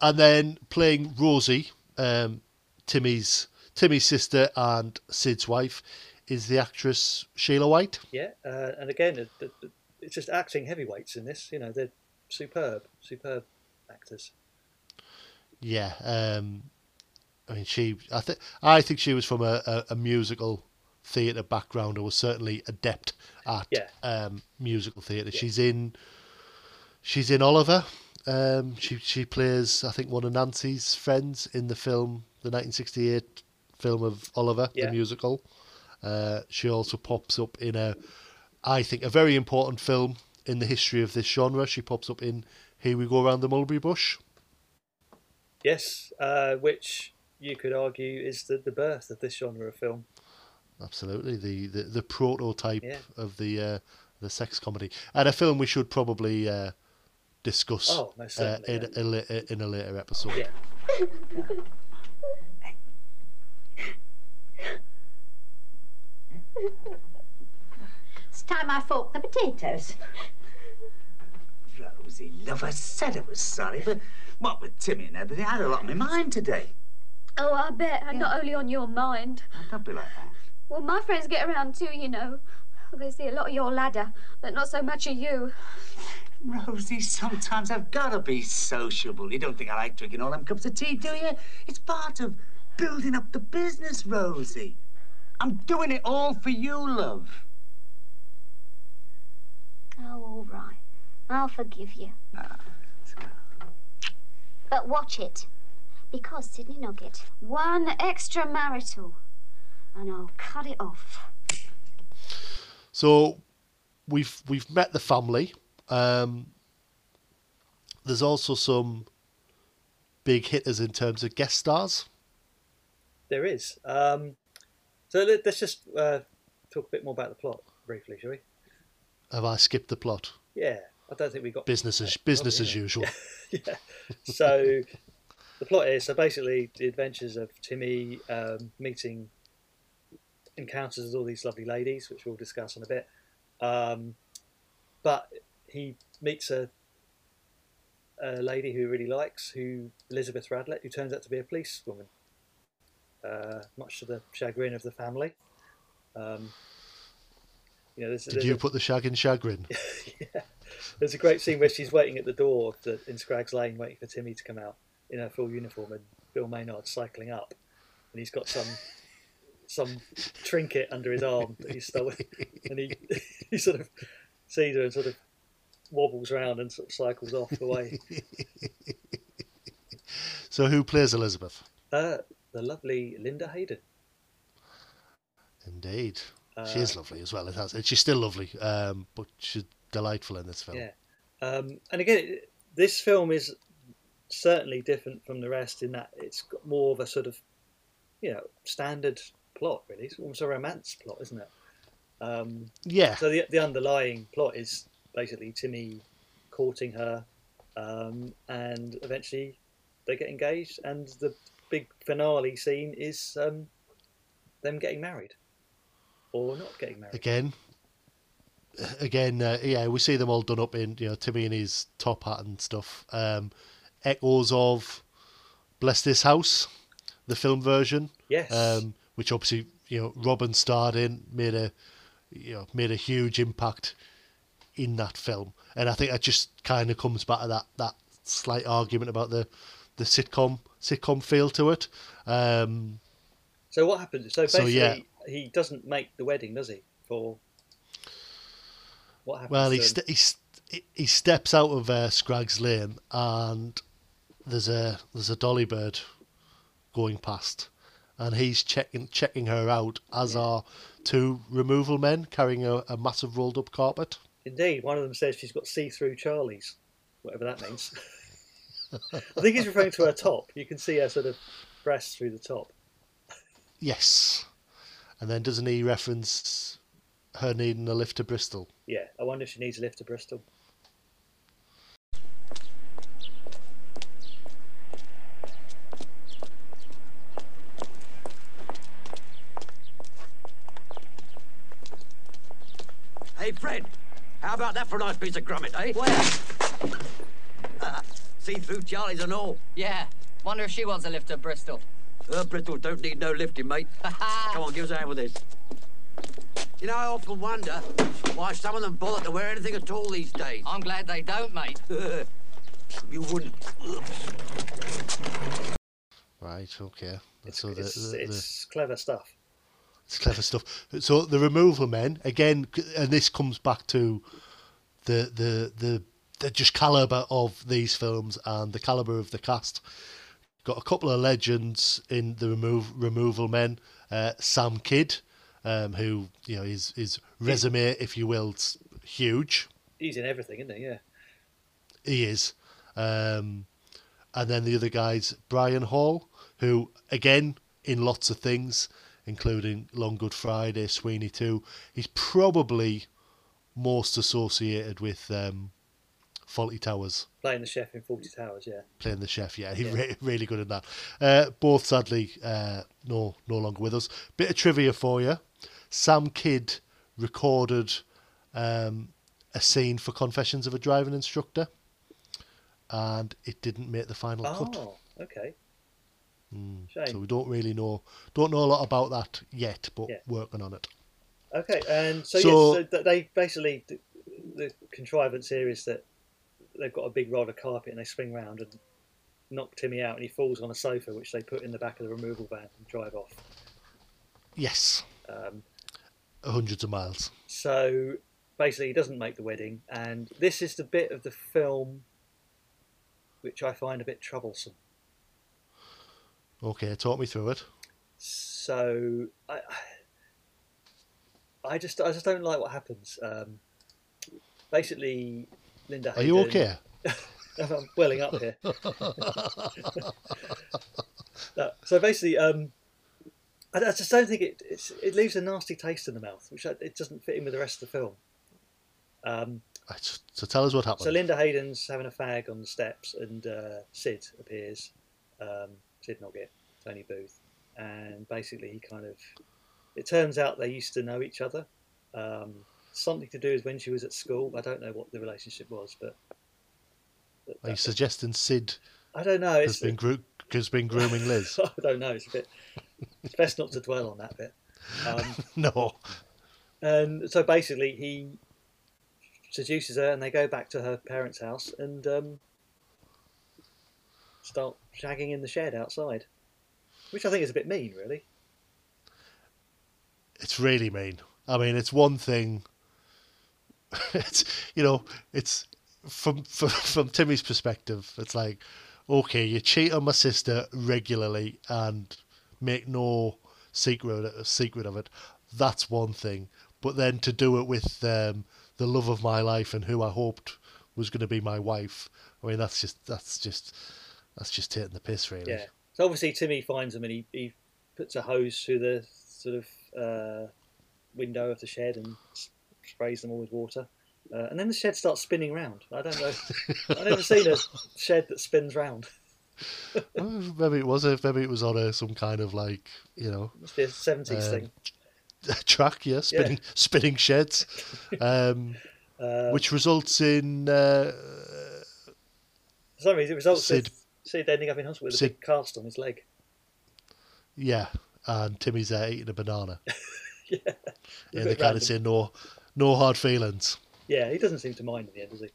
and then playing Rosie, um, Timmy's Timmy's sister and Sid's wife, is the actress Sheila White. Yeah, uh, and again, it, it, it's just acting heavyweights in this. You know, they're superb, superb actors. Yeah, um, I mean she. I think I think she was from a, a, a musical theatre background, or was certainly adept at Yeah. um, musical theatre. She's in. She's in Oliver. Um, she she plays I think one of Nancy's friends in the film, the 1968 film of Oliver, Yeah. the musical. Uh, she also pops up in a, I think, a very important film in the history of this genre. She pops up in Here We Go Around the Mulberry Bush. Yes, uh, which you could argue is the, the birth of this genre of film. Absolutely, the the, the prototype Yeah. of the uh, the sex comedy, and a film we should probably uh, discuss Oh, most uh, certainly, in, a, la- in a later episode. Yeah. It's time I fork the potatoes. Rosie, love, I said I was sorry, but what with Timmy and everything, I had a lot on my mind today. Oh, I bet. And not only on your mind. Don't be like that. Well, my friends get around too, you know. They see a lot of your ladder, but not so much of you. Rosie, sometimes I've got to be sociable. You don't think I like drinking all them cups of tea, do you? It's part of building up the business, Rosie. I'm doing it all for you, love. Oh, all right. I'll forgive you. But watch it. Because, Sidney Noggett, one extramarital. And I'll cut it off. So we've we've met the family. Um, there's also some big hitters in terms of guest stars. There is. Um, so let, us just uh, talk a bit more about the plot briefly, shall we? Have I skipped the plot? Yeah, I don't think we got Business as business as yeah. usual. (laughs) yeah. So the plot is so basically the adventures of Timmy um, meeting encounters with all these lovely ladies, which we'll discuss in a bit. Um, but he meets a a lady who he really likes, who Elizabeth Radlett, who turns out to be a policewoman, uh, much to the chagrin of the family. Um, you know, there's, Did there's you a- put the shag in chagrin? (laughs) yeah. There's a great scene where she's waiting at the door in Scraggs Lane, waiting for Timmy to come out in her full uniform, and Bill Maynard's cycling up, and he's got some some trinket under his arm that he's stolen, (laughs) and he (laughs) he sort of sees her and sort of wobbles around and sort of cycles off away. (laughs) So who plays Elizabeth? Uh, the lovely Linda Hayden. Indeed, she Uh, is lovely as well. It has, and she's still lovely, um, but she's delightful in this film. Yeah. Um, and again, this film is certainly different from the rest in that it's got more of a sort of, you know, standard plot, really. It's almost a romance plot, isn't it? Um, Yeah. So the, the underlying plot is basically Timmy courting her, um, and eventually they get engaged, and the big finale scene is um, them getting married. Or not getting married. again again uh, yeah we see them all done up in you know timmy and his top hat and stuff um echoes of bless this house the film version Yes. um which obviously you know robin starred in made a you know made a huge impact in that film and i think that just kind of comes back to that that slight argument about the the sitcom sitcom feel to it um So what happens? So So, basically, yeah. he doesn't make the wedding, does he? For what happens? Well, he, st- he, st- he steps out of uh, Scraggs Lane and there's a there's a dolly bird going past, and he's checking checking her out, as are two removal men carrying a, a massive rolled up carpet. Indeed, one of them says she's got see-through Charlies, whatever that means. (laughs) I think he's referring to her top. You can see her sort of breasts through the top. Yes. And then doesn't he reference her needing a lift to Bristol? Yeah, I wonder if she needs a lift to Bristol. Hey, Fred, how about that for a nice piece of grummet, eh? Where? Uh, see through Charlie's and all. Yeah. Wonder if she wants a lift to Bristol. Her Bristol don't need no lifting, mate. (laughs) Come on, give us a hand with this. You know, I often wonder why some of them bother to wear anything at all these days. I'm glad they don't, mate. (laughs) you wouldn't. Right, okay. It's, so the, it's, the- the- it's clever stuff. It's clever stuff. So the removal men again, and this comes back to the the the the just caliber of these films and the caliber of the cast. Got a couple of legends in the remove removal men. Uh, Sam Kidd, um, who you know his his resume, if you will, huge. He's in everything, isn't he? Yeah. He is. Um, and then the other guy's Brian Hall, who, again, in lots of things, including Long Good Friday, Sweeney 2, he's probably most associated with um, Fawlty Towers, Playing the chef in Fawlty Towers, yeah. playing the chef. Yeah, he's Yeah. re- really good at that. Uh, both, sadly, uh, no, no longer with us. Bit of trivia for you Sam Kidd recorded um, a scene for Confessions of a Driving Instructor and it didn't make the final cut. Oh, okay. Mm, Shame. So we don't really know don't know a lot about that yet, but Yeah. working on it. Okay, and so, So- yes, so they basically the, the contrivance here is that they've got a big roll of carpet and they swing round and knock Timmy out, and he falls on a sofa which they put in the back of the removal van and drive off. Yes, Um, hundreds of miles. so basically, he doesn't make the wedding, and this is the bit of the film which I find a bit troublesome. Okay, talk me through it. So I, I just, I just don't like what happens. Um, basically, Linda. Are you okay? (laughs) I'm welling up here. (laughs) No, so basically, um, I, I just don't think it it's, it leaves a nasty taste in the mouth, which I, it doesn't fit in with the rest of the film. Um, So tell us what happened. so Linda Hayden's having a fag on the steps, and uh, Sid appears. Um, Sid Noggett, Tony Booth, and basically he kind of. It turns out they used to know each other. Um, something to do with when she was at school. I don't know what the relationship was, but Are you suggesting Sid I don't know. Has been, gro- has been grooming (laughs) Liz? I don't know. It's a bit. It's best not to dwell on that bit. Um, (laughs) no. and so basically, he seduces her, and they go back to her parents' house and um, start shagging in the shed outside, which I think is a bit mean, really. It's really mean. I mean, it's one thing. (laughs) It's you know, it's from from from Timmy's perspective. It's like, okay, you cheat on my sister regularly and make no secret secret of it. That's one thing. But then to do it with um, the love of my life and who I hoped was going to be my wife. I mean, that's just that's just that's just taking the piss, really. Yeah. So obviously, Timmy finds them, and he, he puts a hose through the sort of uh, window of the shed and sprays them all with water. Uh, and then the shed starts spinning round. I don't know. (laughs) I've never seen a shed that spins round. Well, maybe it was a, maybe it was on a some kind of like you know Must be a 70s um, thing. (laughs) track, yeah, spinning spinning sheds, (laughs) um, Uh, which results in uh, reason, it results Sid- with Sid ending up in hospital with a big cast on his leg. yeah, and Timmy's there eating a banana. (laughs) yeah. Yeah, A they kind of say no, no hard feelings. Yeah, he doesn't seem to mind in the end, does he?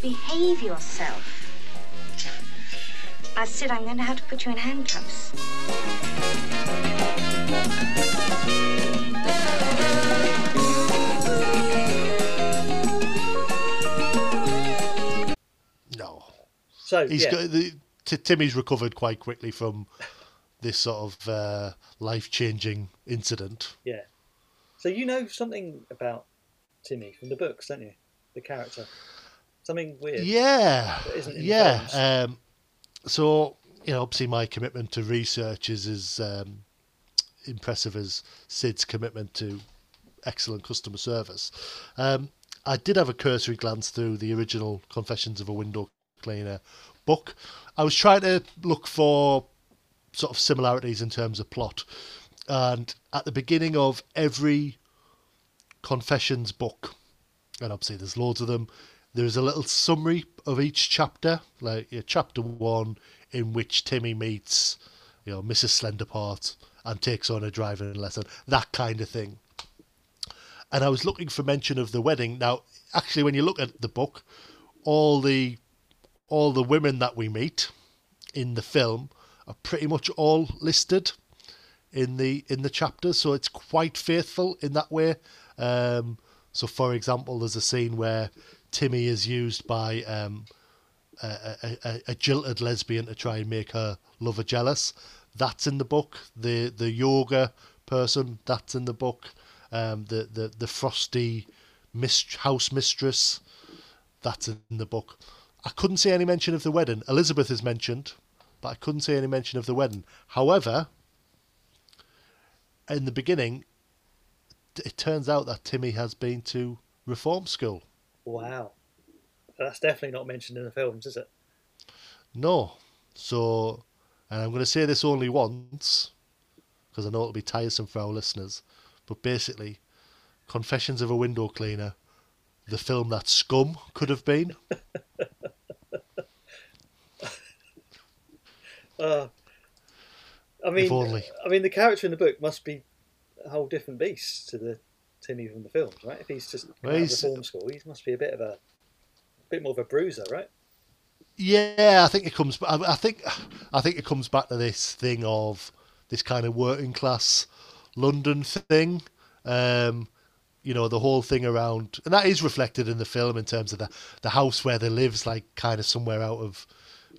Behave yourself. I said I'm going to have to put you in handcuffs. No, So he's yeah. got the T- Timmy's recovered quite quickly from this sort of uh, life changing incident. Yeah. So you know something about Timmy from the books, don't you? The character. Something weird. Yeah, yeah. Um, so you know, obviously, my commitment to research is as um, impressive as Sid's commitment to excellent customer service. Um, I did have a cursory glance through the original Confessions of a Window Cleaner book. I was trying to look for sort of similarities in terms of plot, and at the beginning of every Confessions book, and obviously there's loads of them. There's a little summary of each chapter, like chapter one, in which Timmy meets, you know, Mrs. Slenderpart and takes on a driving lesson, that kind of thing. And I was looking for mention of the wedding. Now, actually, when you look at the book, all the all the women that we meet in the film are pretty much all listed in the in the chapters, so it's quite faithful in that way. Um, so, for example, there's a scene where Timmy is used by um, a, a, a, a jilted lesbian to try and make her lover jealous. That's in the book. The the yoga person that's in the book. Um, the the the frosty mist, house mistress that's in the book. I couldn't see any mention of the wedding. Elizabeth is mentioned, but I couldn't see any mention of the wedding. However, in the beginning, it turns out that Timmy has been to reform school. Wow. That's definitely not mentioned in the films, is it? No. So, and I'm going to say this only once, because I know it'll be tiresome for our listeners, but basically, Confessions of a Window Cleaner, the film that Scum could have been. (laughs) Uh, I mean, only. I mean, the character in the book must be a whole different beast to the Timmy from the films, right? If he's just Well, out of he's- reform school, he must be a bit of a, bit more of a bruiser, right? Yeah, I think it comes. I I think, I think it comes back to this thing of this kind of working class London thing. Um, you know, the whole thing around, and that is reflected in the film in terms of the the house where they lives, like kind of somewhere out of,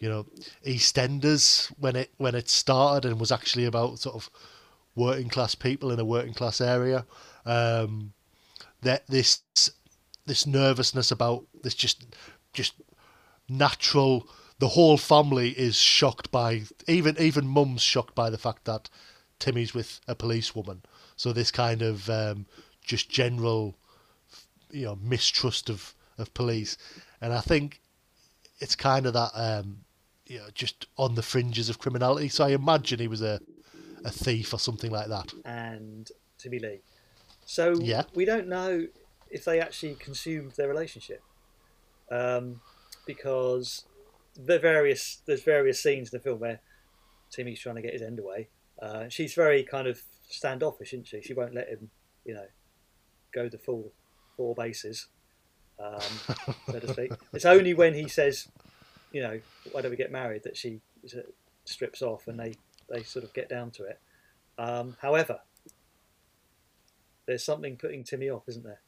you know, EastEnders when it when it started and was actually about sort of working class people in a working class area. Um, that this this nervousness about this just just natural the whole family is shocked by even even mum's shocked by the fact that Timmy's with a policewoman. So this kind of um, just general you know mistrust of of police. And I think it's kind of that um, you know just on the fringes of criminality. So I imagine he was a a thief or something like that. And Timmy Lea. So Yeah. we don't know if they actually consumed their relationship, um, because the various there's various scenes in the film where Timmy's trying to get his end away. Uh, she's very kind of standoffish, isn't she? She won't let him, you know, go the full four bases, um, so to speak. (laughs) It's only when he says, you know, why don't we get married that she strips off and they, they sort of get down to it. Um, however, there's something putting Timmy off, isn't there?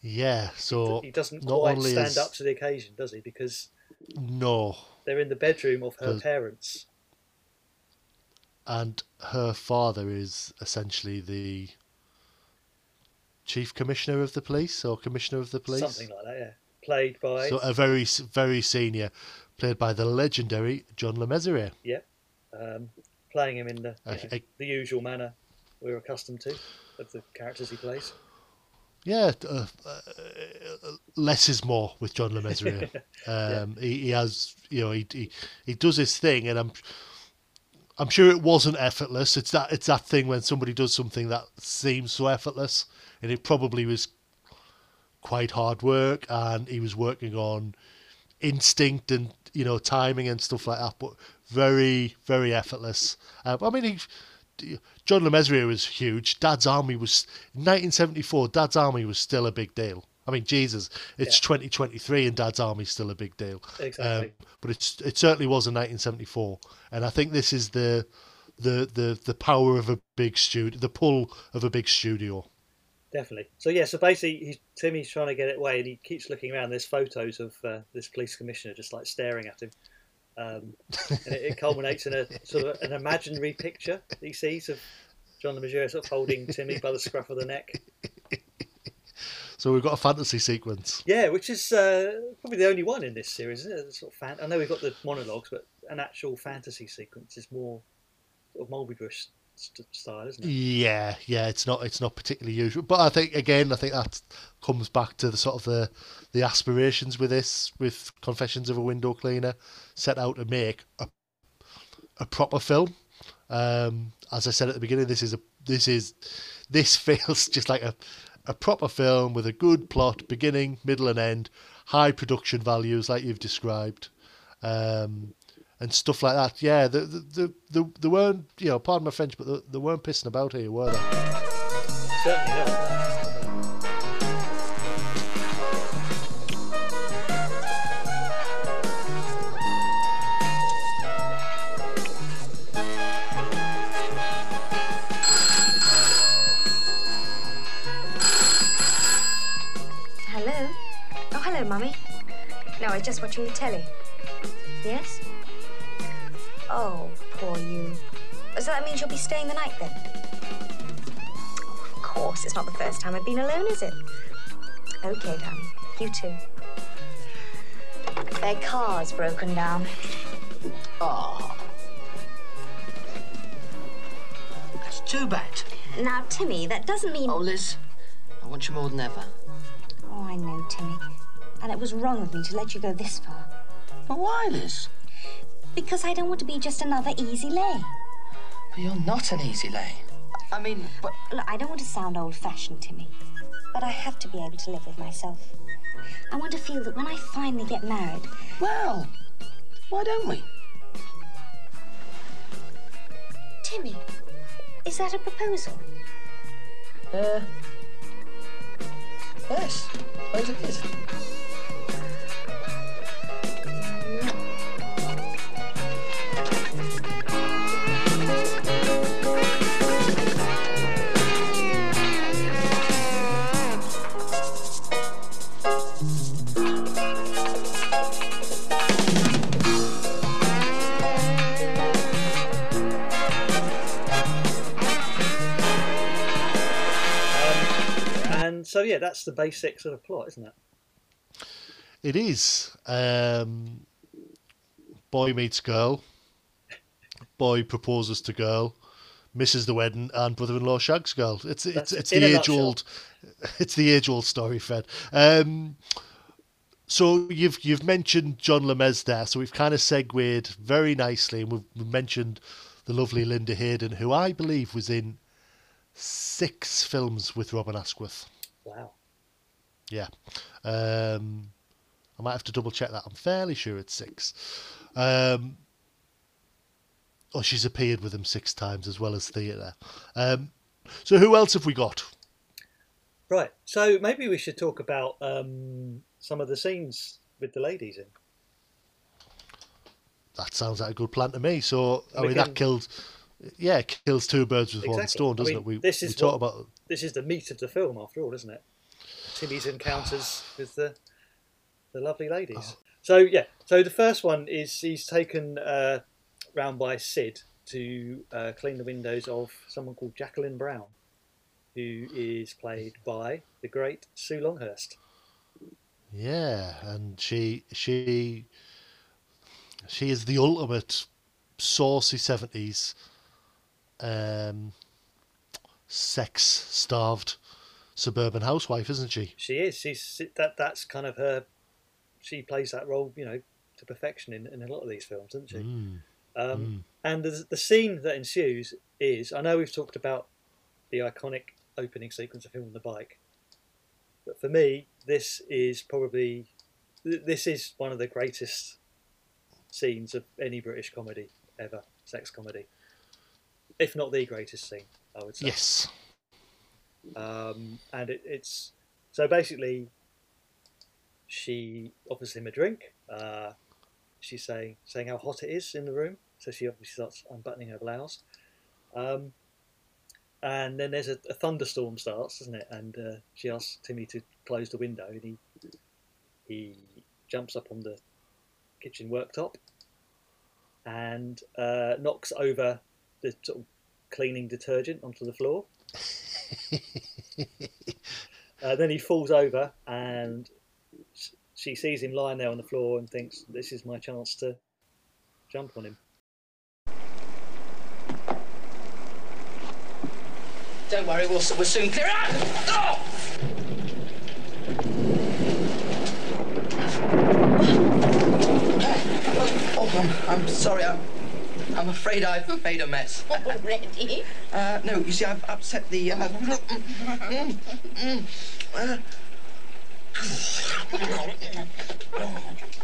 yeah so He doesn't not quite stand is- up to the occasion, does he? Because no they're in the bedroom of her Does- parents. and her father is essentially the chief commissioner of the police or commissioner of the police. Something like that, yeah. Played by So a very very senior, played by the legendary John Le Mesurier. yeah, um, playing him in the you I- know, I- the usual manner we're accustomed to of the characters he plays. Yeah, uh, uh, less is more with John Le Mesurier. (laughs) um, he, he has, you know, he, he he does his thing, and I'm I'm sure it wasn't effortless. It's that it's that thing when somebody does something that seems so effortless, and it probably was quite hard work, and he was working on instinct and you know timing and stuff like that, but very very effortless. Um, I mean, he, John Le Mesurier was huge. Dad's Army was 1974. Dad's Army was still a big deal. I mean, Jesus, it's 2023 and Dad's Army's still a big deal. Exactly. Um, but it's it certainly was in 1974, and I think this is the the the the power of a big studio, the pull of a big studio. Definitely. So yeah, so basically, he's, Timmy's trying to get it away, and he keeps looking around. There's photos of uh, this police commissioner just like staring at him, Um, (laughs) and it, it culminates in a sort of an imaginary picture he sees of John Le Mesurier sort of holding Timmy by the scruff of the neck. So we've got a fantasy sequence. Yeah, which is uh, probably the only one in this series, isn't it? Sort of fan- I know we've got the monologues, but an actual fantasy sequence is more sort of Mulberry Bush style, isn't it? Yeah, yeah, it's not it's not particularly usual, but I think again, I think that comes back to the sort of the the aspirations with this, with Confessions of a Window Cleaner, set out to make a a proper film. Um, as I said at the beginning, this is a this is this (laughs) feels just like a a proper film with a good plot, beginning, middle, and end, high production values like you've described. Um, and stuff like that. Yeah, the the, the, the, they weren't, you know, pardon my French, but they, they weren't pissing about here, were they? Certainly not. Hello? Oh, hello, Mummy. No, I was just watching the telly. Yes? Oh, poor you. So that means you'll be staying the night then? Of course, it's not the first time I've been alone, is it? Okay, darling. You too. Their car's broken down. Oh. That's too bad. Now, Timmy, that doesn't mean. Oh, Liz, I want you more than ever. Oh, I know, Timmy. And it was wrong of me to let you go this far. But why, Liz? Because I don't want to be just another easy lay. But you're not an easy lay. I mean, but Look, I don't want to sound old fashioned, Timmy, but I have to be able to live with myself. I want to feel that when I finally get married. Well, why don't we? Timmy, is that a proposal? Uh, yes, I suppose it is. So, yeah, that's the basic sort of plot, isn't it? It is. Um, boy meets girl. Boy proposes to girl. Misses the wedding, and brother-in-law shags girl. It's it's it's the age nutshell. old. (laughs) It's the age old story, Fred. Um, so you've you've mentioned John Lemez there, so we've kind of segued very nicely, and we've, we've mentioned the lovely Linda Hayden, who I believe was in six films with Robin Askwith. Wow. Yeah. Um, I might have to double check that. I'm fairly sure it's six. Um, oh, she's appeared with him six times as well as theatre. Um, so who else have we got? Right. So maybe we should talk about um, some of the scenes with the ladies in. That sounds like a good plan to me. So I We mean, can- that kills, yeah, kills two birds with one stone, doesn't mean, it? We this we is talk about This is the meat of the film, after all, isn't it? Timmy's encounters with the the lovely ladies. Oh. So yeah. So the first one is he's taken uh, round by Sid to uh, clean the windows of someone called Jacqueline Brown, who is played by the great Sue Longhurst. Yeah, and she she she is the ultimate saucy seventies um sex starved suburban housewife, isn't she? She is. She's that. That's kind of her. She plays that role, you know, to perfection in, in a lot of these films, doesn't she? Mm. Um, And the, the scene that ensues is I know we've talked about the iconic opening sequence of him on the bike, but for me, this is probably this is one of the greatest scenes of any British comedy ever, sex comedy, if not the greatest scene. I would say. Yes. Um, and it, it's so basically, she offers him a drink. Uh, she's saying saying how hot it is in the room. So she obviously starts unbuttoning her blouse. Um, and then there's a, a thunderstorm starts, doesn't it? And uh, she asks Timmy to close the window, and he he jumps up on the kitchen worktop and uh, knocks over the sort of cleaning detergent onto the floor. (laughs) uh, then he falls over, and she sees him lying there on the floor and thinks, "This is my chance to jump on him." Don't worry, we'll, we'll soon clear out. Oh! Oh, I'm, I'm sorry. I'm, I'm afraid I've made a mess. (laughs) Already? Uh, no, you see, I've upset the. Uh, (laughs) mm, mm, uh, (sighs) (laughs)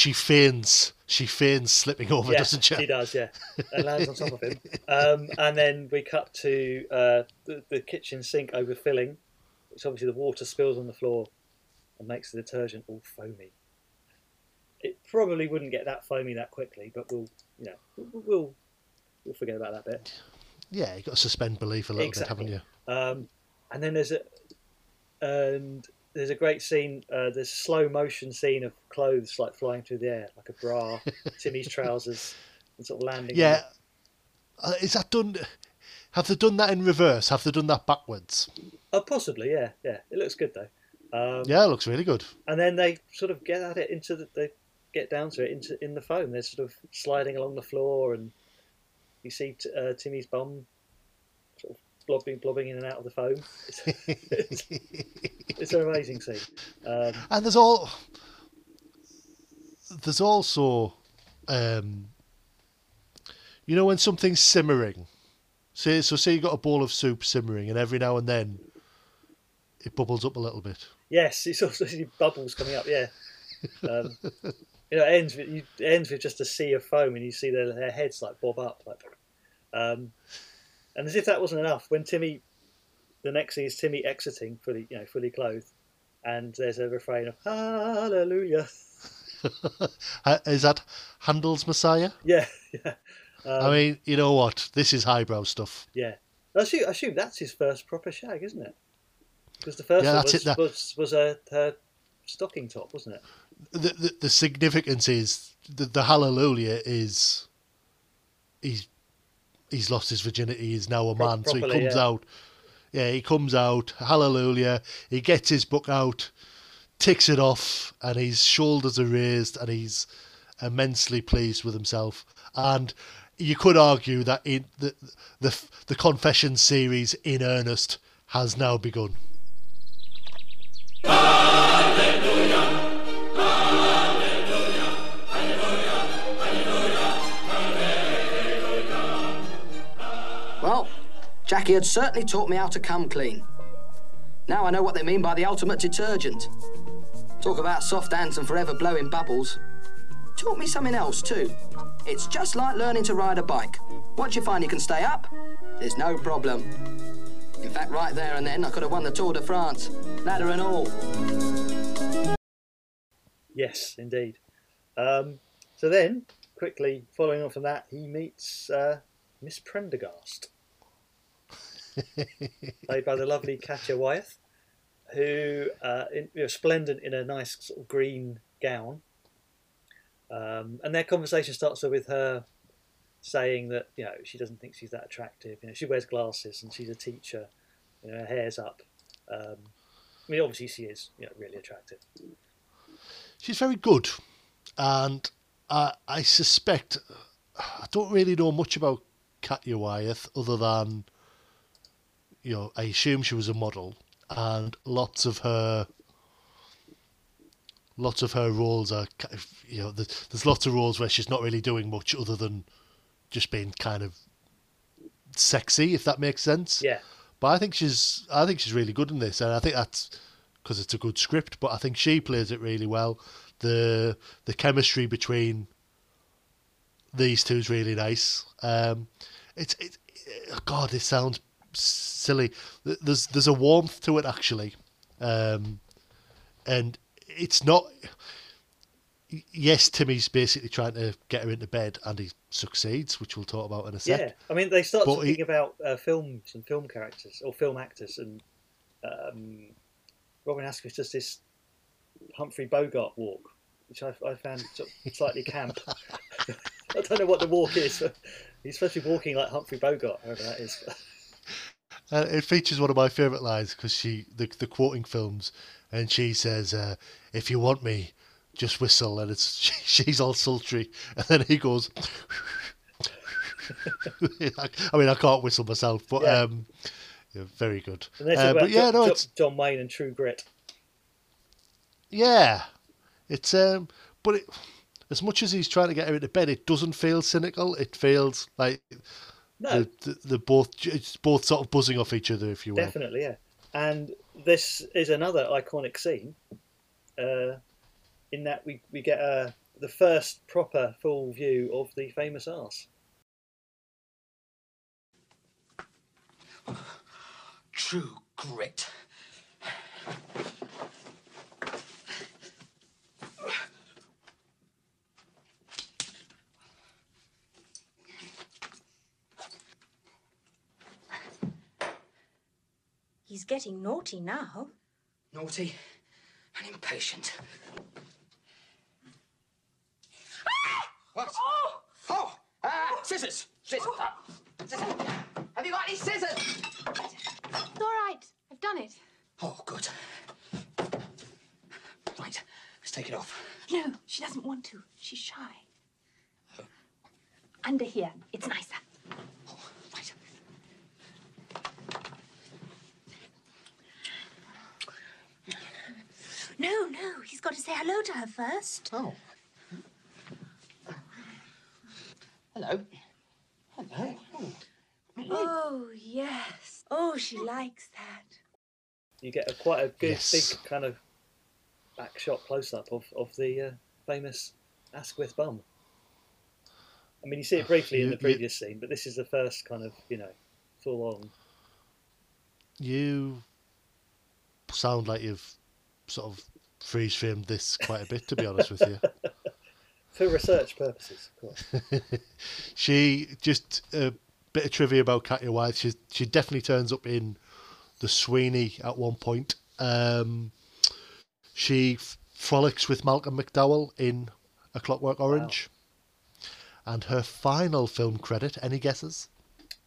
she feigns she feigns slipping over, yeah, doesn't she? She does, yeah. And lands on top of him. (laughs) Um, and then we cut to uh, the, the kitchen sink overfilling, which obviously the water spills on the floor and makes the detergent all foamy. It probably wouldn't get that foamy that quickly, but we'll, you know, we'll we'll, we'll forget about that bit. Yeah, you have got to suspend belief a little Exactly. bit, haven't you? Um, and then there's a and there's a great scene. Uh, there's a slow motion scene of clothes like flying through the air, like a bra, (laughs) Timmy's trousers, and sort of landing. Yeah. Uh, is that done? Have they done that in reverse? Have they done that backwards? Oh, possibly, yeah, yeah. It looks good though. Um, Yeah, it looks really good. And then they sort of get at it into the, they get down to it into in the foam. They're sort of sliding along the floor, and you see t- uh, Timmy's bum blobbing, blobbing in and out of the foam. It's, it's, it's an amazing scene. Um, And there's all there's also um you know when something's simmering. Say so say you got a bowl of soup simmering and every now and then it bubbles up a little bit. yes, it's also bubbles coming up. Yeah. Um, you know, it ends with you, ends with just a sea of foam, and you see their, their heads like bob up, like. Um, and as if that wasn't enough, when Timmy, the next scene is Timmy exiting fully, you know, fully clothed, and there's a refrain of Hallelujah. (laughs) Is that Handel's Messiah? Yeah, (laughs) yeah. Um, I mean, you know what? This is highbrow stuff. yeah. I assume, I assume that's his first proper shag, isn't it? Because the first Yeah, one was, it, that- was was a her stocking top, wasn't it? The the, the significance is the, the Hallelujah is he's he's lost his virginity. He's now a Pro- man, so he comes yeah. out. Yeah, he comes out. Hallelujah! He gets his book out, ticks it off, and his shoulders are raised, and he's immensely pleased with himself. And you could argue that in the the the confession series in earnest has now begun. Well, Jackie had certainly taught me how to come clean. Now I know what they mean by the ultimate detergent. Talk about soft hands and forever blowing bubbles. Taught me something else too. It's just like learning to ride a bike. Once you find you can stay up, there's no problem. In fact, right there and then, I could have won the Tour de France, ladder and all. Yes, indeed. Um, so then, quickly following on from that, he meets uh, Miss Prendergast, played by the lovely Katja Wyeth, who uh, in, you know, splendid in a nice sort of green gown. Um, and their conversation starts with her saying that you know she doesn't think she's that attractive. You know, she wears glasses and she's a teacher. You know, her hair's up. Um, I mean, obviously she is you know, really attractive. She's very good, and I, I suspect I don't really know much about Katja Wyeth other than, you know, I assume she was a model, and lots of her, lots of her roles are, ki- you know, there's, there's lots of roles where she's not really doing much other than just being kind of sexy, if that makes sense. Yeah. But I think she's, I think she's really good in this, and I think that's because it's a good script. But I think she plays it really well. The the chemistry between these two is really nice. Um, it's it, it- God, it sounds silly. There's there's a warmth to it actually, um, and it's not. Yes, Timmy's basically trying to get her into bed, and he succeeds, which we'll talk about in a sec. Yeah, I mean, they start But talking he- about uh, films and film characters or film actors, and um, Robin Askwith does this Humphrey Bogart walk, which I, I found slightly camp. (laughs) I don't know what the walk is. But he's supposed to be walking like Humphrey Bogart, whoever that is. (laughs) Uh, it features one of my favourite lines because she the the quoting films, and she says, uh, "If you want me, just whistle," and it's she, (laughs) she's all sultry, and then he goes. (laughs) I mean, I can't whistle myself, but Yeah. um, yeah, very good. And they talk Uh, but yeah, Jo- no, it's John Wayne and True Grit. yeah, it's um, but it, as much as he's trying to get her into bed, it doesn't feel cynical. It feels like No. the, the, the both it's both sort of buzzing off each other, if you will. Definitely, yeah. And this is another iconic scene. Uh, in that we we get uh, the first proper full view of the famous arse. True grit. He's getting naughty now. Naughty and impatient. What? Oh! Oh! Uh, scissors! Scissors! Uh, scissors. Have you got any scissors? It's all right. I've done it. Oh, good. Right, let's take it off. No, she doesn't want to. She's shy. Under here. It's nicer. No, no. He's got to say hello to her first. Oh. Hello. Hello. Oh, yes. Oh, she likes that. You get a quite a good Yes. big kind of back shot close up of of the uh, famous Askwith bum. I mean, you see it briefly in You- the you- previous scene, but this is the first kind of you know full on. You sound like you've sort of freeze framed this quite a bit, to be honest with you. (laughs) For research purposes, of course. (laughs) she just a bit of trivia about Katja Wyeth. She she definitely turns up in the Sweeney at one point. Um, she f- frolics with Malcolm McDowell in A Clockwork Orange. And her final film credit, any guesses?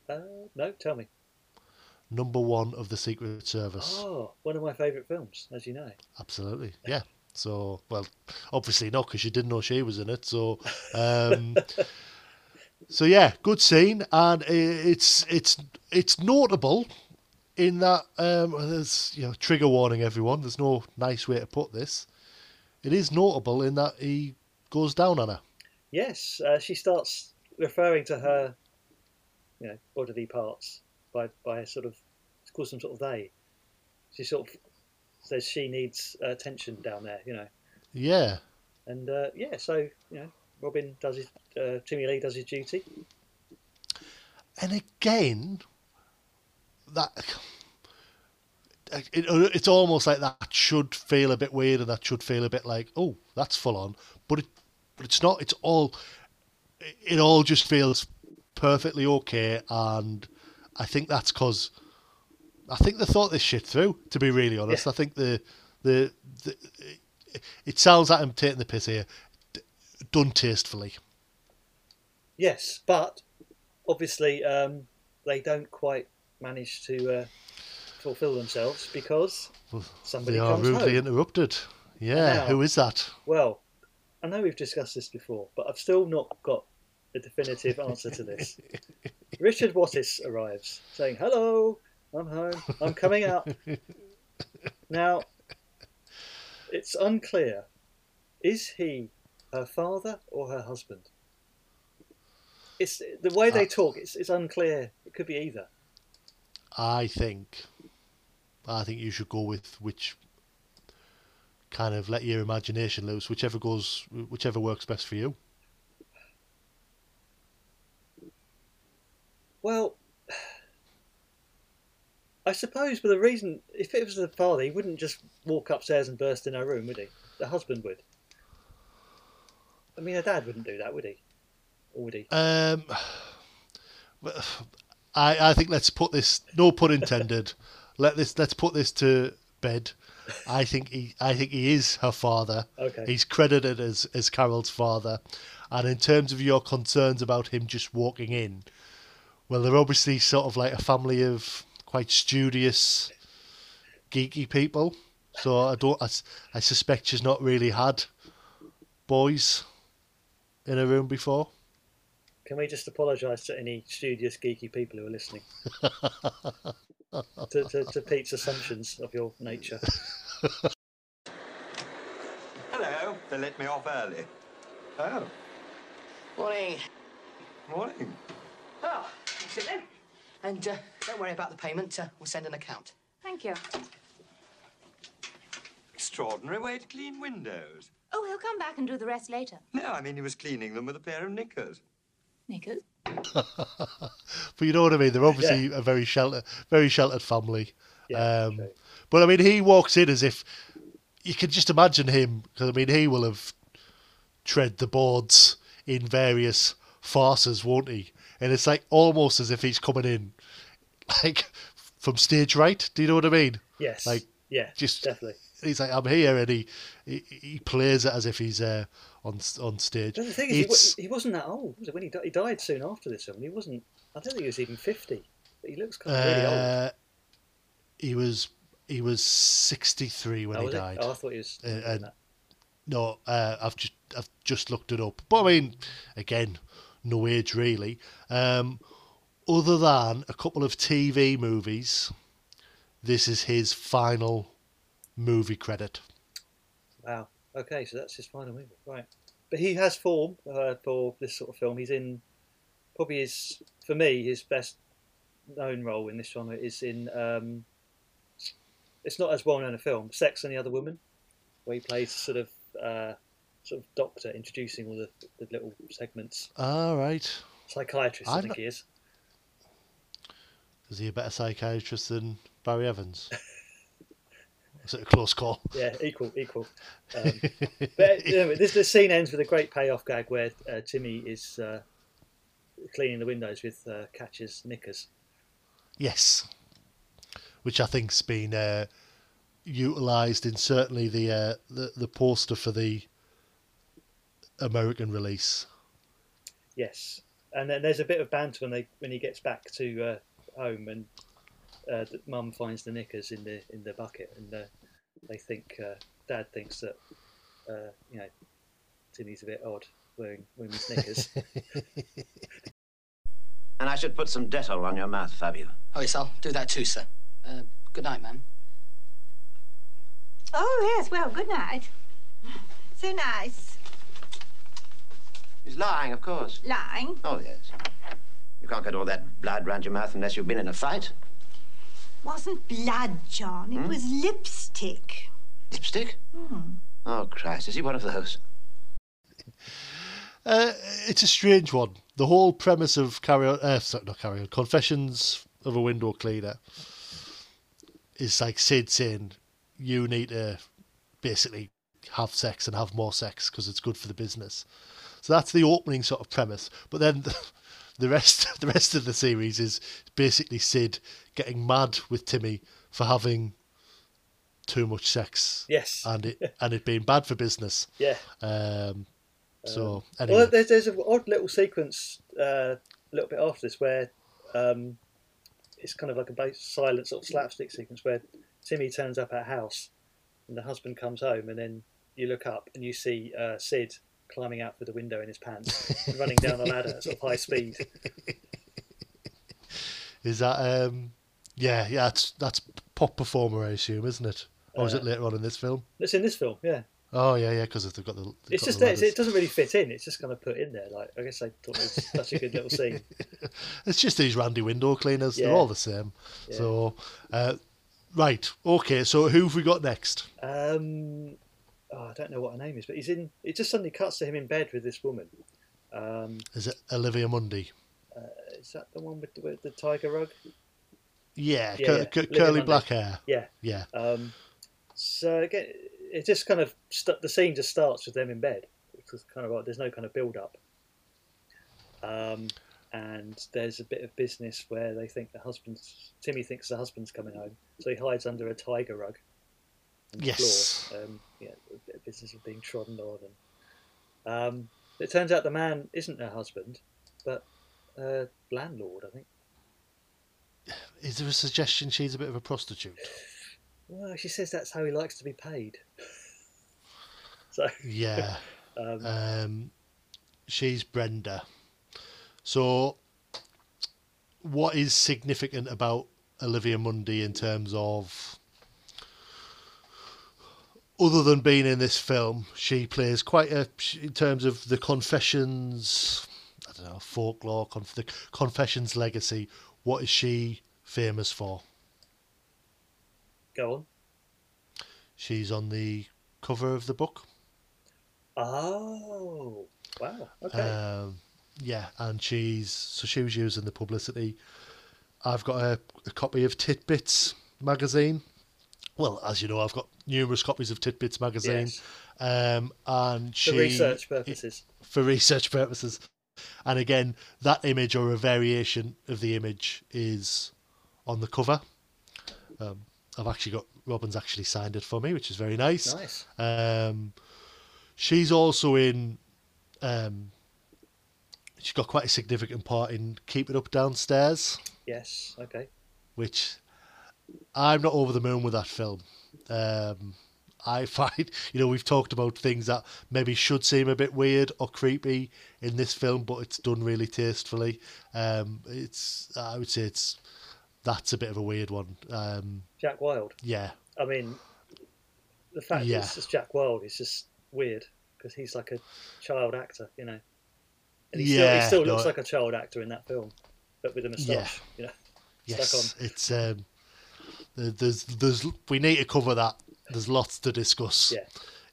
Uh, no, tell me. Number one of the Secret Service. Oh, one of my favourite films, as you know. Absolutely, yeah. So, well, obviously not because you didn't know she was in it. So, um, (laughs) so yeah, good scene, and it's it's it's notable in that um, there's you know trigger warning everyone. There's no nice way to put this. It is notable in that he goes down on her. Yes, uh, she starts referring to her, you know, bodily parts by by a sort of calls them sort of they. She sort of says she needs uh, attention down there, you know, Yeah, and uh, yeah, so you know, Robin does his, uh, Timmy Lea does his duty. and again, that it, it's almost like that should feel a bit weird, and that should feel a bit like, oh, that's full on, but it, but it's not. It's all, it all just feels perfectly okay, and I think that's because I think they thought this shit through. To be really honest, I think the the, the it sounds like I'm taking the piss here, d- done tastefully. Yes, but obviously um, they don't quite manage to uh, fulfil themselves because somebody they are comes rudely home. interrupted. Yeah, Now- who is that? Well, I know we've discussed this before, but I've still not got a definitive answer to this. (laughs) Richard Wattis arrives, saying, "Hello, I'm home. I'm coming out." Now, it's unclear. Is he her father or her husband? It's the way they Uh, talk. It's, it's unclear. It could be either. I think, I think you should go with which kind of let your imagination loose, whichever goes, whichever works best for you. Well, I suppose, but the reason, if it was the father, he wouldn't just walk upstairs and burst in her room, would he? The husband would. I mean, her dad wouldn't do that, would he? Or would he? Um, I I think let's put this. No pun intended. (laughs) Let this. Let's put this to bed. I think he. I think he is her father. Okay. He's credited as as Carol's father, and in terms of your concerns about him just walking in, well, they're obviously sort of like a family of quite studious, geeky people. So I don't. I, s- I suspect she's not really had boys in her room before. Can we just apologise to any studious, geeky people who are listening? (laughs) to, to, to Pete's assumptions of your nature. Hello. They let me off early. Oh. Morning. Morning. Oh, sit then. And uh, don't worry about the payment. Uh, we'll send an account. Thank you. Extraordinary way to clean windows. Oh, he'll come back and do the rest later. No, I mean he was cleaning them with a pair of knickers. Knickers? (laughs) but you know what I mean. They're obviously a very sheltered, very sheltered family. um, But I mean, he walks in as if you can just imagine him. Because I mean, he will have tread the boards in various farces, won't he? And it's like almost as if he's coming in, like from stage right. Do you know what I mean? Yes. Like yeah, just definitely. He's like, I'm here, and he he, he plays it as if he's uh, on on stage. But the thing is, he, he wasn't that old. Was it when he, di- he died soon after this film? He wasn't. I don't think he was even fifty. But he looks kind of really old. Uh, he was he was sixty three when Oh, he died. Oh, I thought he was Uh, no, uh, I've just I've just looked it up. But I mean, again, no age really. Um, other than a couple of TV movies, this is his final movie credit. Wow. Okay, so that's his final movie, right? But he has form uh, for this sort of film. He's in probably his, for me, his best known role in this genre is in. Um, it's not as well known a film, Sex and the Other Woman, where he plays sort of uh, sort of doctor introducing all the, the little segments. All right. Psychiatrist, I I've think not- he is. Is he a better psychiatrist than Barry Evans? (laughs) is it a close call? Yeah, equal, equal. (laughs) Um, but know, this the scene ends with a great payoff gag where uh, Timmy is uh, cleaning the windows with uh, Katja's knickers. Yes, which I think's been uh, utilised in certainly the, uh, the the poster for the American release. Yes, and then there's a bit of banter when they when he gets back to uh, home and uh, Mum finds the knickers in the in the bucket, and uh, they think uh, Dad thinks that uh, you know Timmy's a bit odd wearing women's knickers. (laughs) And I should put some Dettol on your mouth, Fabio. Oh, yes, I'll do that too, sir. Uh, good night, ma'am. Oh, yes, well, good night. So nice. He's lying, of course. Lying. Oh, yes. You can't get all that blood round your mouth unless you've been in a fight. Wasn't blood, John. It Hmm? was lipstick. Lipstick? Hmm. Oh, Christ, is he one of those? Uh, it's a strange one. The whole premise of Carry On, uh, sorry, not Carry On, Confessions of a Window Cleaner is like Sid saying, you need to basically have sex and have more sex because it's good for the business. So that's the opening sort of premise. But then the, (laughs) the rest, (laughs) the rest of the series is basically Sid getting mad with Timmy for having too much sex. Yes. and it (laughs) and it being bad for business. Yeah. Um. So Um, anyway, Well, there's there's an odd little sequence uh, a little bit after this where um, it's kind of like a silent sort of slapstick sequence where Timmy turns up at a house and the husband comes home and then you look up and you see uh, Sid climbing out through the window in his pants and (laughs) running down the ladder at sort of high speed. (laughs) Is that um yeah, yeah, that's that's pop performer I assume, isn't it? Or is Uh, it later on in this film? It's in this film, yeah. Oh yeah, yeah, because they've got the. they've It's got just the there. It doesn't really fit in. It's just kind of put in there. Like I guess I thought it was (laughs) such a good little scene. It's just these randy window cleaners. They're all the same. Yeah. So, uh, right, okay. So who have we got next? Um, oh, I don't know what her name is, but he's in. It just suddenly cuts to him in bed with this woman. Um, Is it Olivia Munday? uh, is that the one with the, with the tiger rug? Yeah, Yeah, cur- yeah. cur- curly black hair. Yeah. Yeah. Um, so again, it just kind of st- the scene just starts with them in bed. It's kind of like there's no kind of build up. Um, and there's a bit of business where they think the husband's Timmy thinks the husband's coming home, so he hides under a tiger rug. The Yes. Floor. Um, yeah, a bit of business of being trodden on. And, um, it turns out the man isn't her husband, but a landlord, I think. Is there a suggestion she's a bit of a prostitute? Well, she says that's how he likes to be paid. (laughs) So Yeah. (laughs) um, Um, she's Brenda. So, what is significant about Olivia Munday in terms of, other than being in this film, she plays quite a in terms of the confessions. I don't know folklore, conf, the confessions legacy. What is she famous for? go on. She's on the cover of the book. Oh, wow. Okay. Um, yeah, and she's so she was using the publicity. I've got a, a copy of Titbits magazine. Well, as you know, I've got numerous copies of Titbits magazine, Yes. um, and she For research purposes. for research purposes. And again, that image or a variation of the image is on the cover. Um, I've actually got Robin's actually signed it for me, which is very nice. Nice. Um, she's also in. Um, she's got quite a significant part in Keep It Up Downstairs, Yes. Okay. which I'm not over the moon with that film. Um, I (laughs) find, you know, we've talked about things that maybe should seem a bit weird or creepy in this film, but it's done really tastefully. Um, it's, I would say it's, that's a bit of a weird one. Um, Jack Wild. yeah, I mean, the fact Yeah. that it's just Jack Wild is just weird because he's like a child actor, you know. And he still, Yeah, he still no, looks like a child actor in that film, but with a moustache, you know. yes, Stuck on. it's, um, there's, there's, we need to cover that. There's lots to discuss. Yeah.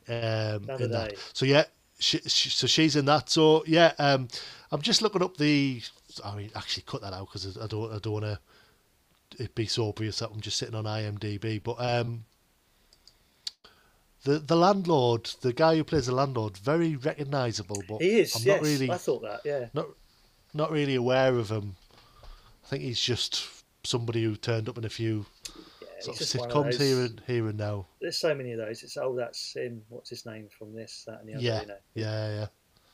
Um, in that. So yeah, she, she, so she's in that. So yeah, um, I'm just looking up the. I mean, actually, cut that out because I don't. I don't want to. It be so obvious that I'm just sitting on IMDb. But um, the the landlord, the guy who plays the landlord, very recognisable. But He is. I'm yes, not really I thought that. Yeah. not not really aware of him. I think he's just somebody who turned up in a few sort he's of just one of sitcoms here and here and now. There's so many of those. It's oh, that's him. What's his name from this, that, and the other. Yeah, You know. yeah, yeah.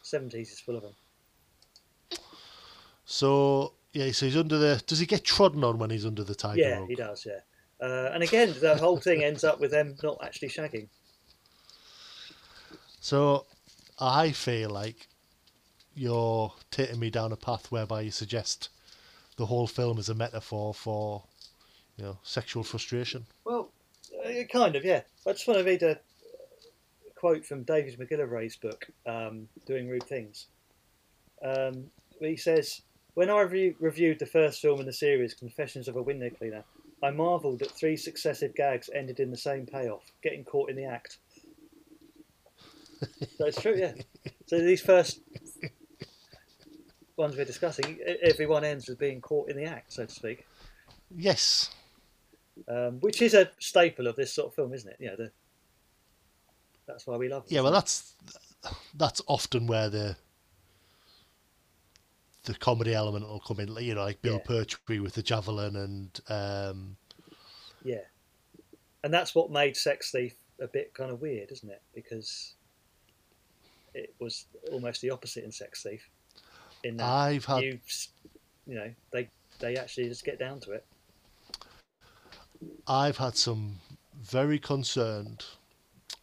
Seventies is full of them. So yeah, so he's under the. Does he get trodden on when he's under the tiger yeah, rug? he does. Yeah. Uh, and again, the whole thing ends up with them not actually shagging. So I feel like you're taking me down a path whereby you suggest the whole film is a metaphor for, you know, sexual frustration. Well, uh, kind of, yeah. I just want to read a quote from David McGillivray's book, um, Doing Rude Things. Um, he says, When I re- reviewed the first film in the series, Confessions of a Window Cleaner, I marvelled that three successive gags ended in the same payoff, getting caught in the act. That's true, yeah. So these first ones we're discussing, e- every one ends with being caught in the act, so to speak Yes. Um, which is a staple of this sort of film, isn't it? You know, the, that's why we love it. Yeah, well, that's that's often where the the comedy element will come in. You know, like Bill Yeah. Pertwee with the javelin and um, yeah, and that's what made Sex Thief a bit kind of weird, isn't it? Because it was almost the opposite in Sex Thief. In that I've had- you, you know, they they actually just get down to it. I've had some very concerned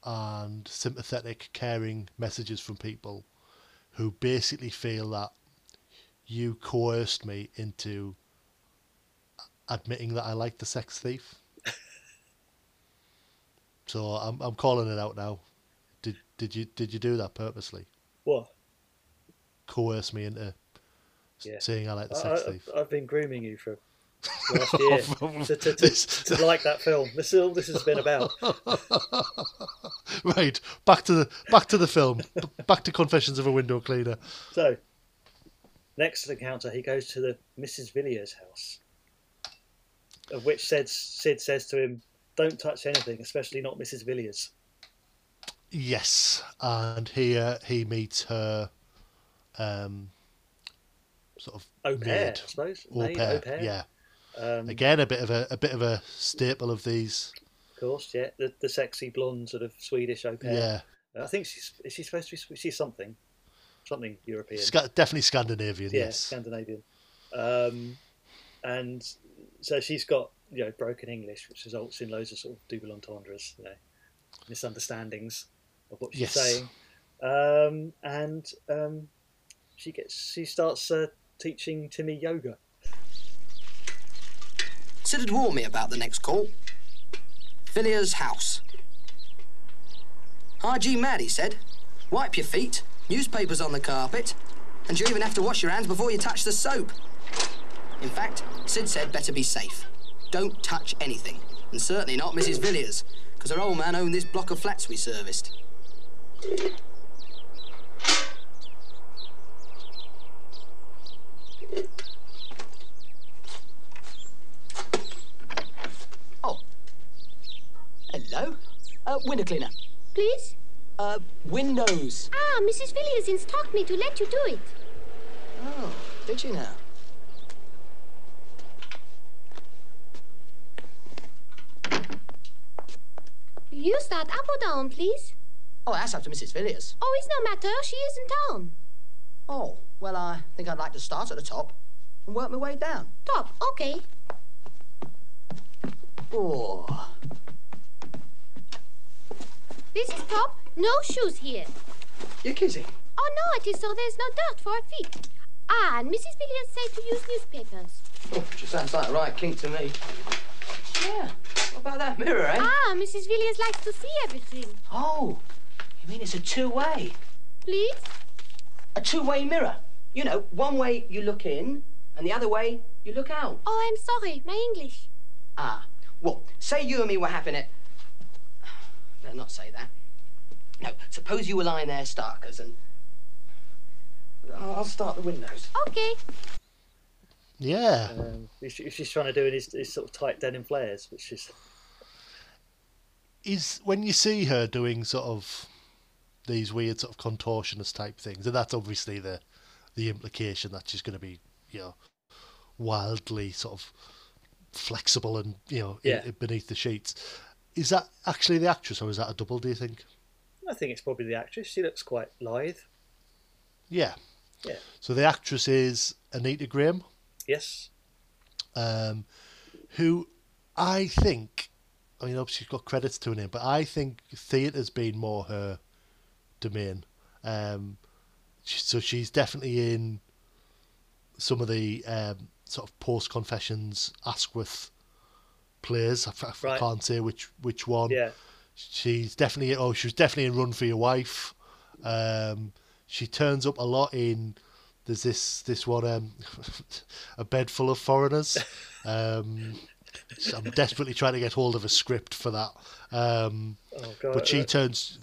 and sympathetic, caring messages from people who basically feel that you coerced me into admitting that I like the sex thief. (laughs) so I'm I'm calling it out now. Did did you did you do that purposely? What? Coerce me into Yeah. saying I like the sex I, thief. I've been grooming you for last (laughs) year to, to, to, (laughs) to like that film. This is all this has been about. (laughs) right, back to the back to the film. Back to Confessions of a Window Cleaner. So, next encounter, he goes to the Mrs. Villiers' house, of which Sid, Sid says to him, "Don't touch anything, especially not Mrs. Villiers." Yes, and here he meets her, um, sort of Au pair, maid. I suppose. Au pair, au pair. yeah. Um, Again, a bit of a a bit of a staple of these. Of course, yeah, the, the sexy blonde sort of Swedish au pair. Yeah. I think she's is she supposed to be she's something, something European. Sca- definitely Scandinavian. yeah, yes. Scandinavian. Um, and so she's got you know broken English, which results in loads of sort of double entendres, you know, misunderstandings of what she's Yes. saying. Um, and um, she gets she starts uh, teaching Timmy yoga. Sid had warned me about the next call. Villiers' house. RG mad, he said. Wipe your feet, newspapers on the carpet, and you even have to wash your hands before you touch the soap. In fact, Sid said better be safe. Don't touch anything, and certainly not Mrs. Villiers, because her old man owned this block of flats we serviced. Hello? Uh, window cleaner. Please? Uh, windows. Ah, Mrs. Villiers instructed me to let you do it. Oh, did you now? You start up or down, please? Oh, that's up to Mrs. Villiers. Oh, it's no matter. She isn't down. Oh, well, I think I'd like to start at the top and work my way down. Top, okay. Oh, This is top. No shoes here. you're kidding. Oh, no, it is so there's no dirt for our feet. Ah, and Mrs. Villiers said to use newspapers. Oh, just sounds like right kink to me. Yeah. What about that mirror, eh? Ah, Mrs. Villiers likes to see everything. Oh, you mean it's a two-way? Please? A two-way mirror. You know, one way you look in, and the other way you look out. Oh, I'm sorry. My English. Ah, well, say you and me were having it. Better not say that. No, suppose you were lying there, Starkers, and I'll I'll start the windows. Okay. Yeah. Um, he's, she's trying to do in his, his sort of tight denim flares, which is is when you see her doing sort of these weird sort of contortionist type things, and that's obviously the the implication that she's going to be, you know, wildly sort of flexible and you know i- Yeah. beneath the sheets. Is that actually the actress, or is that a double? Do you think? I think it's probably the actress. She looks quite lithe. Yeah. Yeah. So the actress is Anita Graham, Yes. um, who I think, I mean, obviously she's got credits to her name, but I think theatre's been more her domain. Um, so she's definitely in some of the um, sort of post confessions Askwith plays. I, f- I Right. can't say which which one. Yeah. She's definitely oh she was definitely in Run for Your Wife. Um, she turns up a lot in. There's this this one um, (laughs) a bed full of foreigners. (laughs) Um, I'm desperately trying to get hold of a script for that. Um, Oh, God, but she uh, turns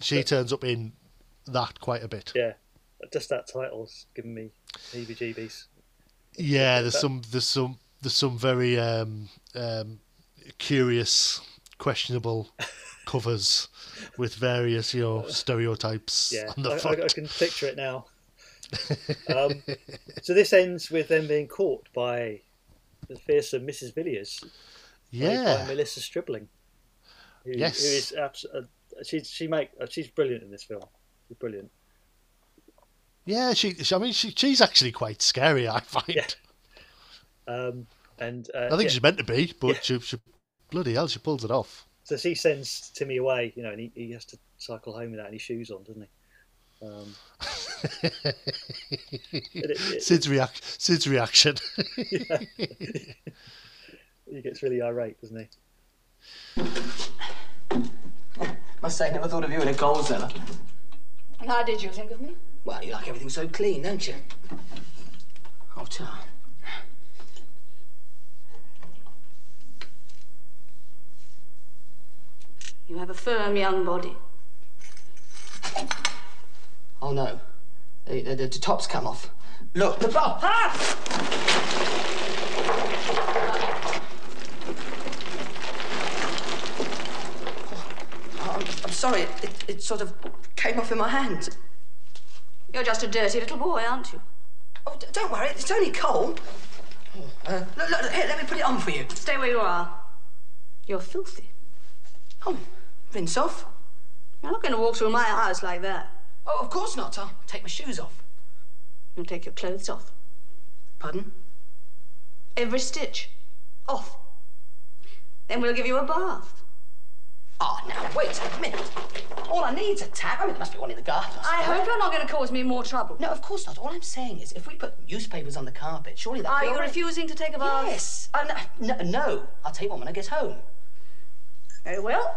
she turns up in that quite a bit. Yeah. Just that title's giving me heebie-jeebies. Yeah, there's some there's some there's some very um, um, curious, questionable (laughs) covers with various you know stereotypes Yeah, I. I, I can picture it now. (laughs) um, so this ends with them being caught by the fearsome Mrs. Villiers, Yeah. by Melissa Stribling. Who, Yes. who is abs- uh, she she make uh, she's brilliant in this film. She's brilliant. Yeah, she, she I mean she, she's actually quite scary. I find. Um, and uh, I think yeah, she's meant to be, but Yeah. she, she bloody hell she pulls it off. So she sends Timmy away, you know, and he, he has to cycle home without any shoes on, doesn't he? Um, (laughs) it- Sid's, reac- Sid's reaction. yeah. (laughs) he gets really irate, doesn't he? Must say, never thought of you in a coal cellar. And how did you think of me? Well, you like everything so clean, don't you? Oh, tar. You have a firm young body. Oh, no. The, the, the top's come off. Look, the bar. Oh, I'm, I'm sorry, it, it, it sort of came off in my hand. You're just a dirty little boy, aren't you? Oh, d- don't worry, it's only coal. Uh, look, look, here, let me put it on for you. Stay where you are. You're filthy. Oh, rinse off. You're not going to walk through my house like that. Oh, of course not. I'll take my shoes off. You'll take your clothes off. Pardon? Every stitch. Off. Then we'll give you a bath. Oh, now, wait a minute. All I need's a tap. I mean, there must be one in the garden. I hope you're not going to cause me more trouble. No, of course not. All I'm saying is, if we put newspapers on the carpet, surely that. Are you refusing to take a bath? Yes. Uh, no, no, no. I'll take one when I get home. Very well.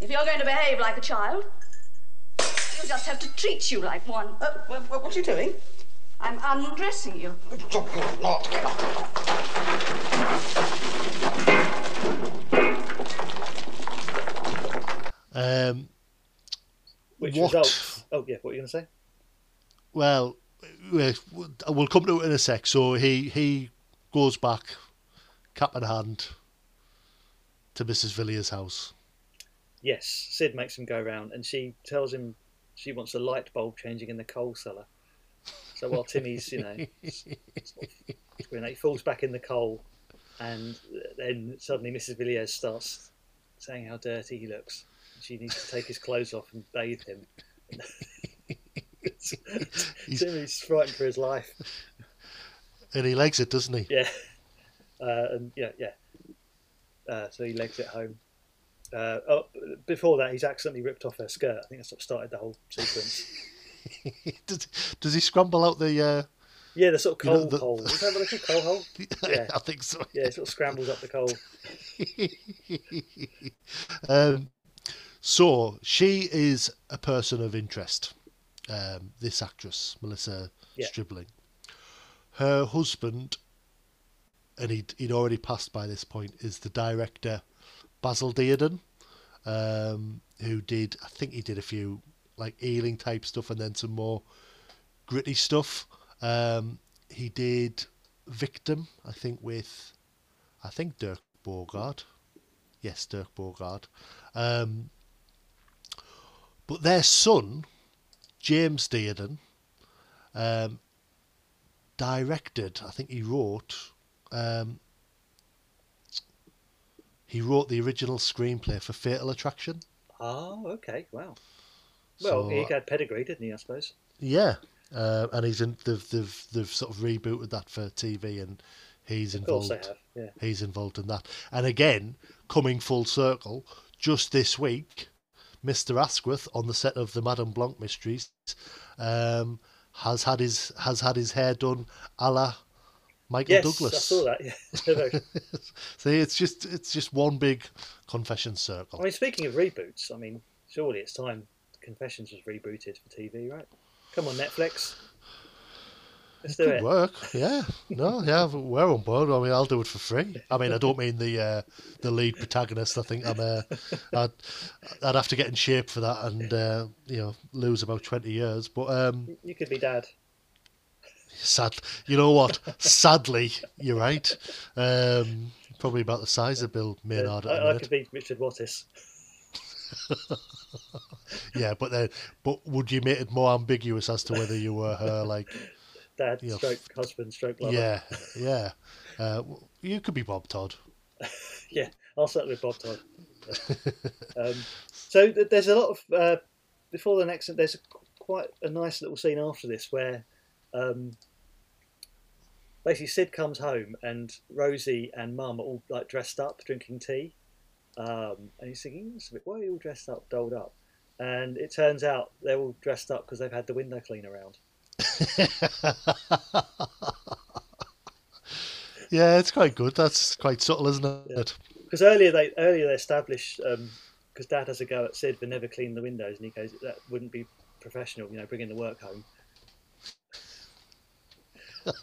If you're going to behave like a child, you'll just have to treat you like one. Uh, what, what are you doing? I'm undressing you. Not get up. Um, Which what? results? Oh yeah, what were you going to say? Well, we- we'll come to it in a sec. So he he goes back, cap in hand, to Mrs. Villiers' house. Yes, Sid makes him go round, and she tells him she wants a light bulb changing in the coal cellar. So while Timmy's, you know, sort of, you know, he falls back in the coal, and then suddenly Mrs. Villiers starts saying how dirty he looks. She needs to take his clothes off and bathe him. (laughs) Timmy's frightened for his life. And he likes it, doesn't he? Yeah, uh, and yeah, yeah. Uh, so he legs it home. Uh, oh, before that, he's accidentally ripped off her skirt. I think that's what started the whole sequence. (laughs) does, does he scramble out the? Uh, Yeah, the sort of You know, coal the- hole. Is that what they coal hole? (laughs) Yeah, I think so. Yeah, it sort of scrambles up the coal. (laughs) um, so she is a person of interest. Um, this actress, Melissa Yeah. Stribling. Her husband, and he'd, he'd already passed by this point, is the director Basil Dearden, um, who did, I think he did a few like Ealing type stuff and then some more gritty stuff. Um, he did Victim, I think, with, I think Dirk Bogarde. Yes, Dirk Bogarde. Um, but their son, James Dearden, um, directed, I think he wrote, um, he wrote the original screenplay for Fatal Attraction. Oh, okay, wow. Well, So- he had pedigree, didn't he? I suppose. Yeah, uh, and he's in. They've, they've they've sort of rebooted that for TV, and he's involved. they have, yeah. He's involved in that, and again, coming full circle, just this week, Mister Askwith on the set of the Madame Blanc mysteries, um, has had his has had his hair done a la Michael yes, Douglas. I saw that. Yeah. (laughs) (laughs) See, it's just it's just one big confession circle. I mean, speaking of reboots, I mean, surely it's time Confessions was rebooted for TV, right? Come on, Netflix. Let's do Could it. work, yeah. No, yeah, we're on board. I mean, I'll do it for free. I mean, I don't mean the uh, the lead protagonist. I think I'm uh, I'd, I'd have to get in shape for that, and uh, you know, lose about twenty years. But um, You could be dad. Sad, you know what? Sadly, you're right. Um, probably about the size of Bill Maynard the I, I could be Richard Wattis. (laughs) yeah, but then, but would you make it more ambiguous as to whether you were her, like, Dad, you know, stroke husband, stroke lover. yeah, yeah. Uh, you could be Bob Todd. (laughs) yeah, I'll certainly Bob Todd. um, so there's a lot of uh, before the next. There's a, quite a nice little scene after this where um, basically Sid comes home and Rosie and Mum are all like dressed up drinking tea, Um, and he's thinking, "It's a bit- why are you all dressed up, dolled up? And it turns out they're all dressed up because they've had the window clean around. (laughs) Yeah, it's quite good. That's quite subtle, isn't it? Because earlier they earlier they established because Dad has a go at Sid for never cleaning the windows, and he goes, "That wouldn't be professional, you know, bringing the work home." (laughs)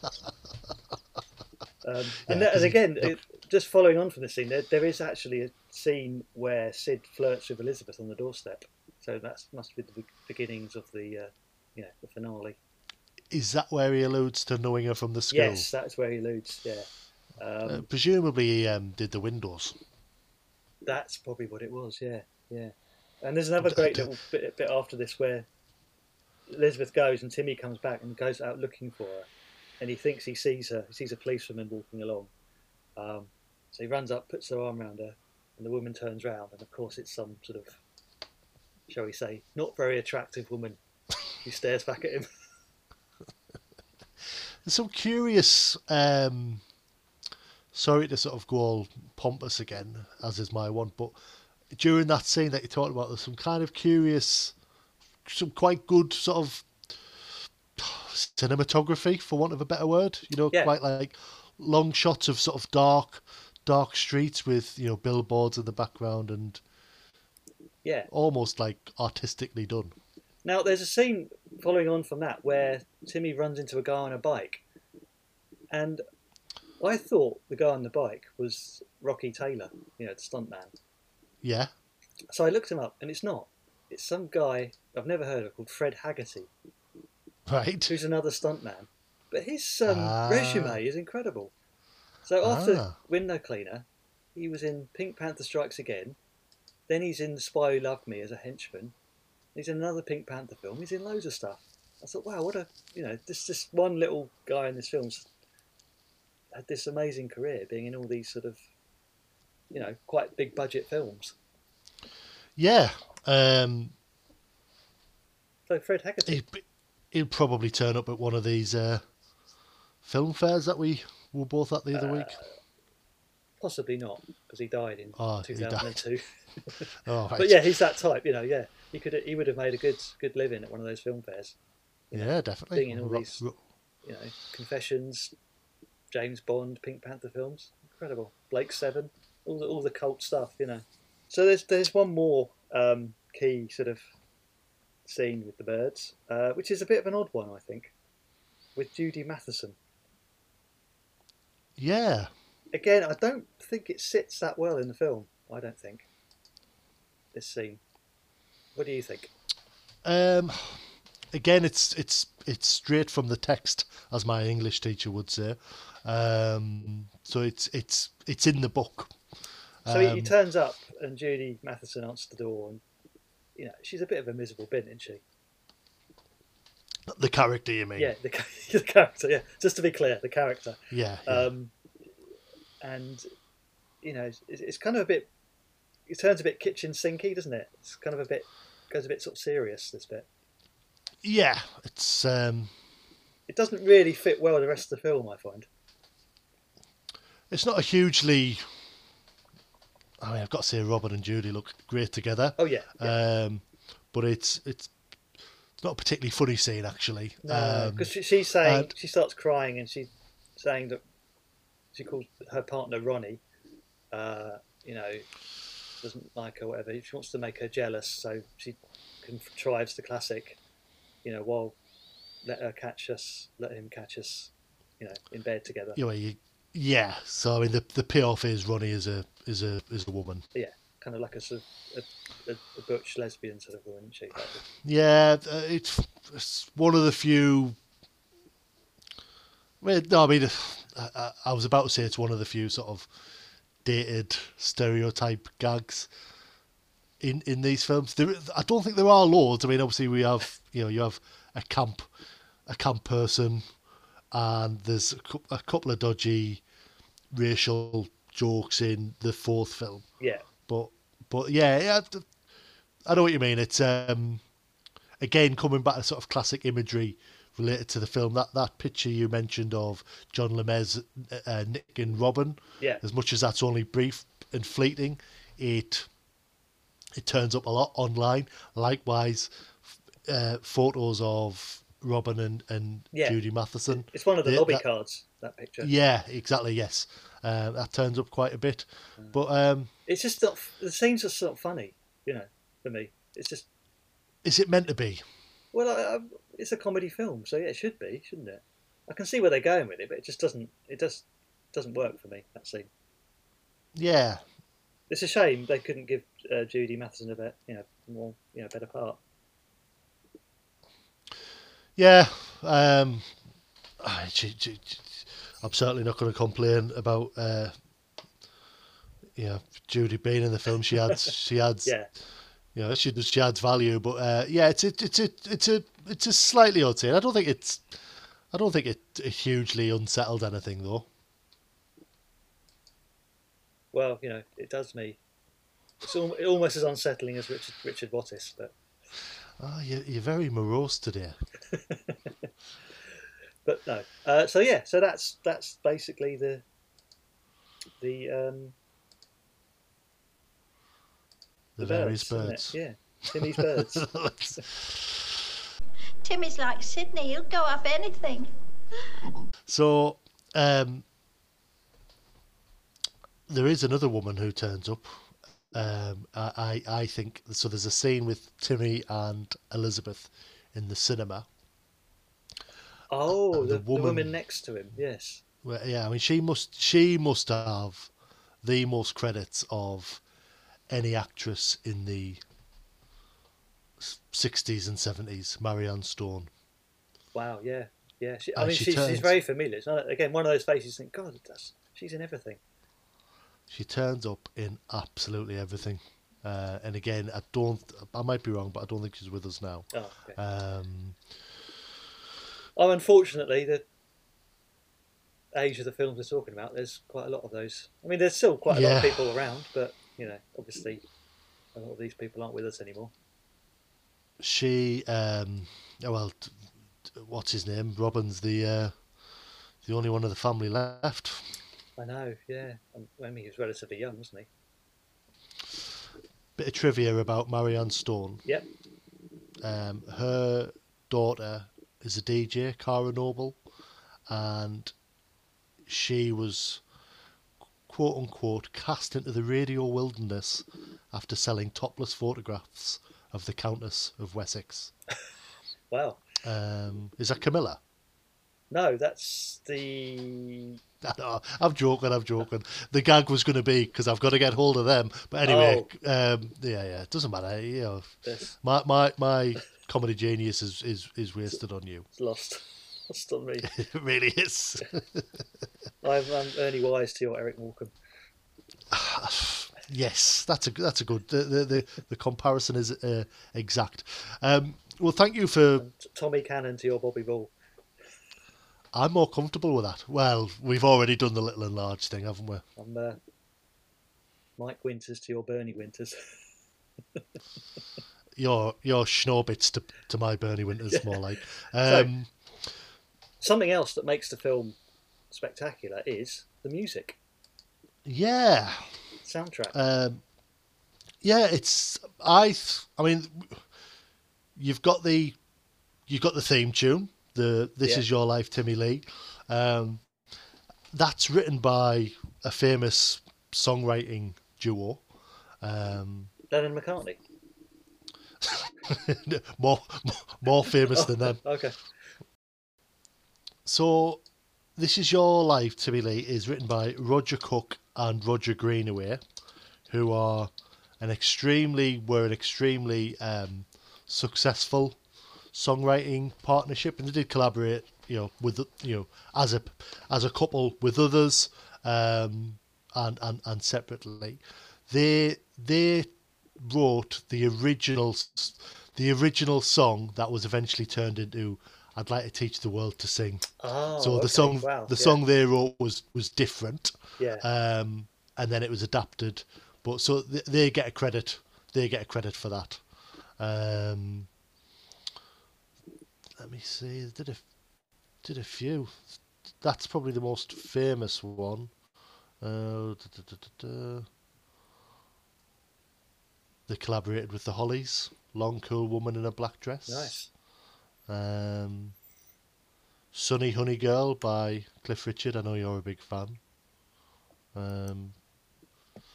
Um, and, Yeah, that, 'cause and again, it, just following on from the scene, there, there is actually a scene where Sid flirts with Elizabeth on the doorstep. So that must be the beginnings of the, uh, you know, the finale. Is that where he alludes to knowing her from the school? Yes, that's where he alludes. Yeah, um, Uh, presumably he um, did the windows. that's probably what it was. Yeah, yeah. And there's another great little bit, bit after this where Elizabeth goes and Timmy comes back and goes out looking for her, and he thinks he sees her. He sees a policewoman walking along. Um, so he runs up, puts her arm around her, and the woman turns round, and of course it's some sort of, shall we say, not very attractive woman who stares back at him. (laughs) There's some curious. Um, sorry to sort of go all pompous again, as is my want, but during that scene that you talked about, there's some kind of curious, some quite good sort of cinematography, for want of a better word. You know, Yeah. quite like long shots of sort of dark, dark streets with you know billboards in the background and Yeah. almost like artistically done. Now, there's a scene following on from that where Timmy runs into a guy on a bike, and I thought the guy on the bike was Rocky Taylor, you know, the stuntman. Yeah. So I looked him up, and it's not. It's some guy I've never heard of called Fred Haggerty, Right. who's another stuntman. But his um, Ah. resume is incredible. So after Ah. Window Cleaner, he was in Pink Panther Strikes Again. Then he's in The Spy Who Loved Me as a henchman. He's in another Pink Panther film. He's in loads of stuff. I thought, wow, what a you know, this this one little guy in this film's had this amazing career, being in all these sort of, you know, quite big budget films. Yeah. Um, So Fred Haggerty. he, he'll probably turn up at one of these uh, film fairs that we were both at the other week. Possibly not, because he died in Oh, he died. 2002. (laughs) Oh, But yeah, he's that type, you know. Yeah, he could he would have made a good good living at one of those film fairs. Yeah, definitely. Being in all these, you know, Confessions, James Bond, Pink Panther films, incredible. Blake Seven, all the all the cult stuff, you know. So there's there's one more um, key sort of scene with the birds, uh, which is a bit of an odd one, I think, with Judy Matheson. Yeah. Again, I don't think it sits that well in the film. I don't think this scene. What do you think? Um, again, it's it's it's straight from the text, as my English teacher would say. Um, so it's it's it's in the book. So he, he Um, turns up, and Judy Matheson answers the door, and you know she's a bit of a miserable bin, isn't she? the character, you mean? Yeah, the, (laughs) the character. Yeah, just to be clear, the character. Yeah, yeah. Um, and you know, it's, it's kind of a bit. It turns a bit kitchen sinky, doesn't it? It's kind of a bit goes a bit sort of serious. This bit. Yeah, it's um, It doesn't really fit well with the rest of the film. I find. it's not a hugely. I mean, I've got to say, Robert and Judy look great together. Oh yeah. Um, but it's it's it's not a particularly funny scene actually. No, Um, because she, she's saying and- she starts crying and she's saying that she calls her partner Ronnie. Uh, you know, doesn't like her, whatever. She wants to make her jealous, so she contrives the classic. You know, well, let her catch us, let him catch us. You know, in bed together. you know, you, yeah. So I mean, the the payoff is Ronnie is a is a is a woman. Yeah, kind of like a a, a, a butch lesbian sort of woman, isn't she? Yeah, uh, it's, it's one of the few. Well, no, I mean, I, I- I was about to say it's one of the few sort of dated stereotype gags in in these films. There, I don't think there are loads. I mean, obviously we have, you know, you have a camp, a camp person, and there's a, a couple of dodgy racial jokes in the fourth film. Yeah. But but yeah, yeah, I know what you mean. It's um again coming back to sort of classic imagery related to the film. That that picture you mentioned of John Lemez, uh, Nick and Robin. Yeah. As much as that's only brief and fleeting, it it turns up a lot online. Likewise, uh, photos of Robin and, and Yeah. Judy Matheson. It's one of the They- lobby that- cards. That picture. Yeah, exactly. Yes, uh, that turns up quite a bit. But um, It's just not. The scenes are not funny. You know, for me, it's just. is it meant to be? Well, I, I, it's a comedy film, so yeah, it should be, shouldn't it? I can see where they're going with it, but it just doesn't. It just doesn't work for me. That scene. Yeah, It's a shame they couldn't give uh, Judy Matheson a bit, you know, more, you know, better part. Yeah. Um, (sighs) I'm certainly not going to complain about. Uh, you know, Judy being in the film, she adds, (laughs) she adds, Yeah. you know, she does, she adds value. But uh, yeah, it's a, it's a, it's a, it's a slightly odd scene. I don't think it's, I don't think it, it hugely unsettled anything though. Well, you know, it does me. It's almost as unsettling as Richard Richard Wattis, but Oh, you're, you're very morose today. (laughs) but no. Uh, so yeah, so that's that's basically the the um, The various isn't birds. Yeah, Timmy's birds. (laughs) (laughs) Timmy's like Sidney. He'll go off anything. So, um, there is another woman who turns up. Um, I, I, I think so. There's a scene with Timmy and Elizabeth in the cinema. Oh, the, the the woman woman- next to him. Yes. Well, yeah, I mean, she must she must have the most credits of any actress in the 60s and 70s. Marianne Stone. Wow. Yeah. Yeah. She, I mean, she she's, she's very familiar. It's not, again, one of those faces. You think, God, that's, she's in everything. She turns up in absolutely everything. Uh, and again, I don't. I might be wrong, but I don't think she's with us now. Oh, okay. Um, Oh, unfortunately, the age of the films we're talking about, there's quite a lot of those. I mean, there's still quite a lot of people around, but you know, obviously, a lot of these people aren't with us anymore. she, um, oh, well, what's his name? Robin's the uh, the only one of the family left. I know, yeah. Um, I mean, he was relatively young, wasn't he? Bit of trivia about Marianne Stone. Yep. Um, her daughter is a DJ, Kara Noble, and she was quote unquote cast into the radio wilderness after selling topless photographs of the Countess of Wessex. (laughs) Wow. Um, is that Camilla? No, that's the. (laughs) I'm joking. I'm joking. The gag was going to be because I've got to get hold of them. But anyway, um, yeah, yeah, it doesn't matter. You know, Yes. my my my comedy genius is is, is wasted on you. It's lost. (laughs) Lost on me. (laughs) it really is. I'm, I'm Ernie Wise to your Eric Morecambe. (sighs) yes, that's a that's a good. The the the, the comparison is uh, exact. Um, well, thank you for. T- Tommy Cannon to your Bobby Ball. I'm more comfortable with that. Well, we've already done the little and large thing, haven't we? I'm uh, Mike Winters to your Bernie Winters. (laughs) Your your Schnorbitz to to my Bernie Winters, Yeah. more like. (laughs) So- Um, Something else that makes the film spectacular is the music, yeah. soundtrack. Um, yeah, it's I. I mean, you've got the you've got the theme tune. The This Yeah. Is Your Life, Timmy Lea. Um, that's written by a famous songwriting duo. Um, Lennon McCartney. (laughs) more more famous than them. Okay. So, This Is Your Life, Timmy Lea, is written by Roger Cook and Roger Greenaway, who are an extremely were an extremely um, successful songwriting partnership, and they did collaborate, you know, with you know as a as a couple with others, um, and and and separately. They they wrote the original the original song that was eventually turned into "I'd Like to Teach the World to Sing." Oh, so the okay, song wow, the yeah. song they wrote was was different. Yeah. Um, and then it was adapted, but so th- they get a credit. They get a credit for that. Um, let me see. They did a did a few. That's probably the most famous one. Uh, da, da, da, they collaborated with the Hollies. Long cool woman in a black dress. Nice. Um, Sunny Honey Girl by Cliff Richard. I know you're a big fan. Um,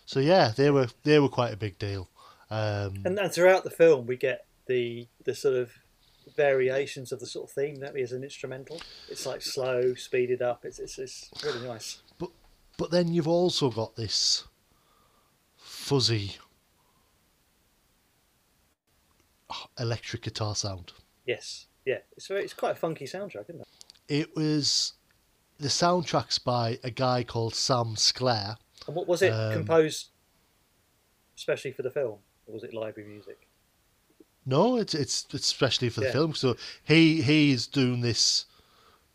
so yeah, they were they were quite a big deal. Um, And, and throughout the film, we get the the sort of variations of the sort of theme that is an instrumental. It's like slow, speeded up. It's it's, it's really nice. but but then you've also got this fuzzy electric guitar sound. Yes, yeah. It's very, it's quite a funky soundtrack, isn't it? It was the soundtrack's by a guy called Sam Sklair. And what was it Um, composed especially for the film, or was it library music? No, it's it's it's especially for the Yeah. film. So he he's doing this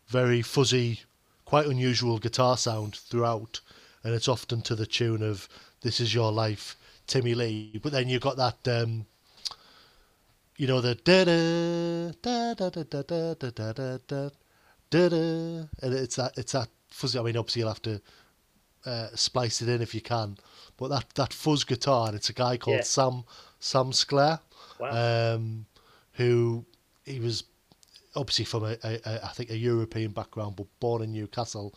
very fuzzy, quite unusual guitar sound throughout, and it's often to the tune of "This Is Your Life," Timmy Lea. But then you've got that, um, you know, the da da da da da da da da da da da da, and it's that it's that fuzzy. I mean, obviously you'll have to uh, splice it in if you can, but that that fuzz guitar, it's a guy called Yeah. Sam Sam Sklair Wow. um, who he was obviously from a, a, a I think a European background, but born in Newcastle.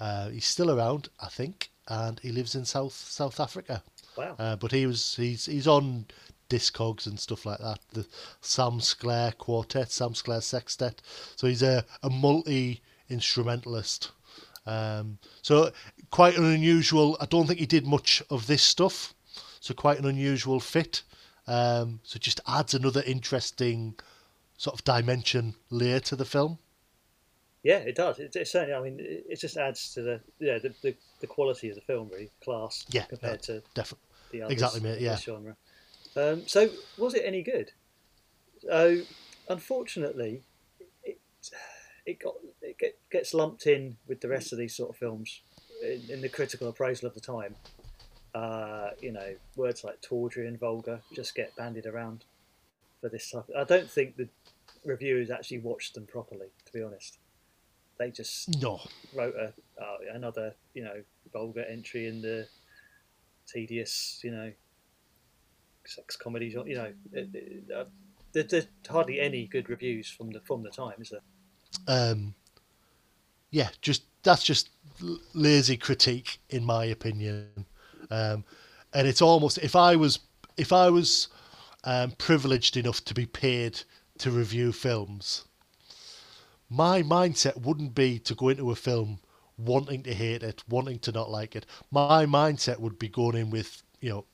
Uh, he's still around, I think, and he lives in South South Africa. Wow. Uh, but he was he's he's on Discogs and stuff like that. The Sam Sklair Quartet, Sam Sklair Sextet. So he's a, a multi instrumentalist. Um, so quite an unusual. I don't think he did much of this stuff. So quite an unusual fit. Um, so it just adds another interesting sort of dimension layer to the film. Yeah, it does. It, it certainly. I mean, it, it just adds to the yeah the, the, the quality of the film, really class. Yeah, compared to definitely. the others Exactly, mate, yeah. genre. Um, so, was it any good? So, unfortunately, it it got it get, gets lumped in with the rest of these sort of films in, in the critical appraisal of the time. Uh, you know, words like tawdry and vulgar just get bandied around for this type. I don't think the reviewers actually watched them properly. To be honest, they just No. wrote a uh, another you know vulgar entry in the tedious you know sex comedies. You know, it, it, uh, there, there's hardly any good reviews from the from the time, is there? um, yeah, just that's just lazy critique in my opinion. Um, and it's almost if I was if I was um, privileged enough to be paid to review films, my mindset wouldn't be to go into a film wanting to hate it, wanting to not like it. My mindset would be going in with you know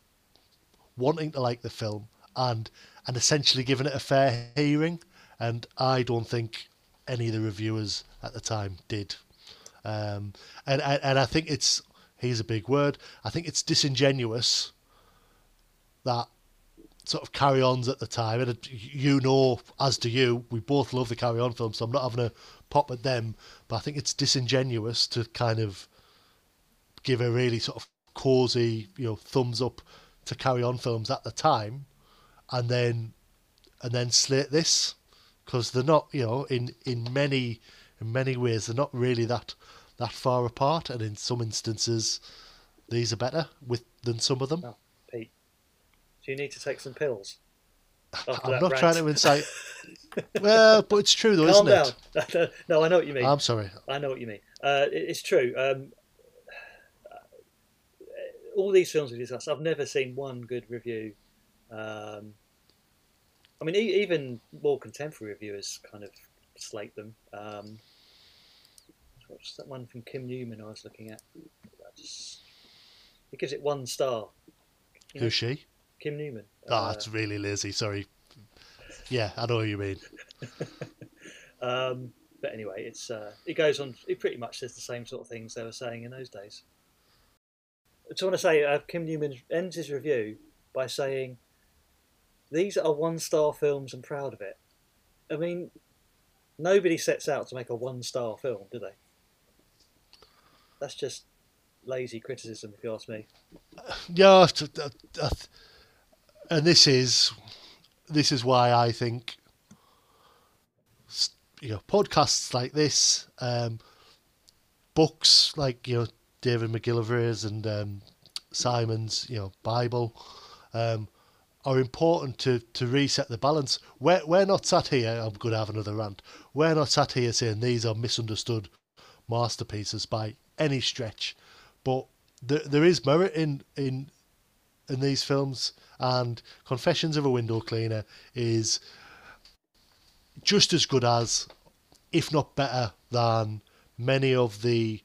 wanting to like the film and and essentially giving it a fair hearing. And I don't think any of the reviewers at the time did. Um, and, and and I think it's here's a big word. I think it's disingenuous that sort of carry ons at the time, and you know, as do you, we both love the carry on films. So I'm not having a pop at them, but I think it's disingenuous to kind of give a really sort of cosy, you know, thumbs up to carry on films at the time, and then and then slate this because they're not, you know, in in many in many ways they're not really that that far apart, and in some instances these are better with than some of them. Oh, Pete, do you need to take some pills? (laughs) After I'm not rant? trying to incite. (laughs) well, but it's true though, Calm isn't it? down. (laughs) no, I know what you mean. I'm sorry. I know what you mean. Uh, it- it's true. Um, all these films we discussed, I've never seen one good review. Um, I mean, e- even more contemporary reviewers kind of slate them. Um, what's that one from Kim Newman I was looking at? Just, he gives it one star. You know, Who's she? Kim Newman. Oh, Uh, that's really lazy. Sorry. Yeah, I know what you mean. (laughs) Um, but anyway, it's uh, it goes on. It pretty much says the same sort of things they were saying in those days. So I want to say, uh, Kim Newman ends his review by saying, "These are one-star films. and proud of it." I mean, nobody sets out to make a one-star film, do they? That's just lazy criticism, if you ask me. Yeah, and this is this is why I think you know podcasts like this, um, books like you know David McGillivray's and um, Simon's, you know Bible, um, are important to, to reset the balance. We're, we're not sat here, I'm going to have another rant. We're not sat here saying these are misunderstood masterpieces by any stretch, but there, there is merit in, in in these films, and Confessions of a Window Cleaner is just as good as, if not better than, many of the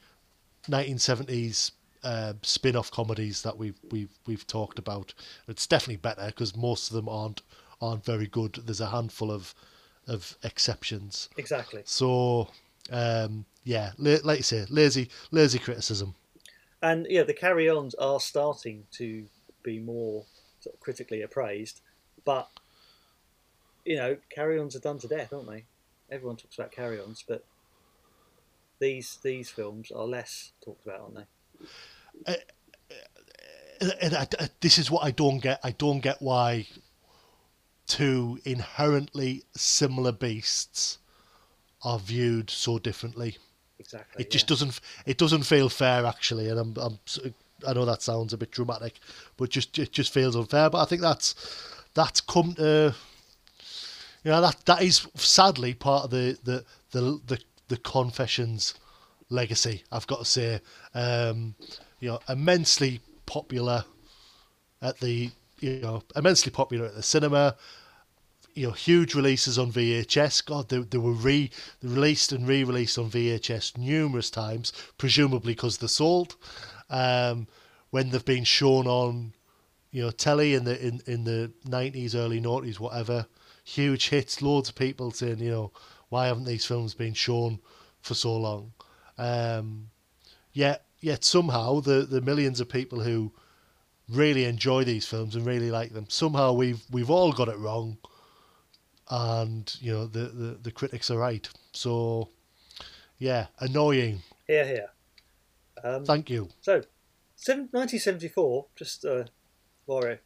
1970s uh, spin-off comedies that we've we've we've talked about. It's definitely better because most of them aren't aren't very good. There's a handful of of exceptions. Exactly. So um, yeah, la- like you say, lazy lazy criticism. And yeah, the carry-ons are starting to be more sort of critically appraised, but you know, carry-ons are done to death, aren't they? Everyone talks about carry-ons, but these these films are less talked about, aren't they? Uh, uh, and I, I- this is what I don't get. I don't get why two inherently similar beasts are viewed so differently. Exactly. It just doesn't. It doesn't feel fair, actually. And I'm, I'm. I know that sounds a bit dramatic, but just it just feels unfair. But I think that's that's come to. You know that that is sadly part of the the the the, the confessions legacy. I've got to say, um, you know, immensely popular at the you know immensely popular at the cinema. You know, huge releases on VHS. God, they, they were re released and re-released on VHS numerous times, presumably because they're sold. Um, when they've been shown on, you know, telly in the in, in the nineties, early noughties, whatever, huge hits. Loads of people saying, you know, why haven't these films been shown for so long? Um, yet, yet somehow the the millions of people who really enjoy these films and really like them, somehow we've we've all got it wrong, and you know the the, the critics are right. So, yeah, annoying. Here, here. Um, Thank you. So, 1974, just uh, we're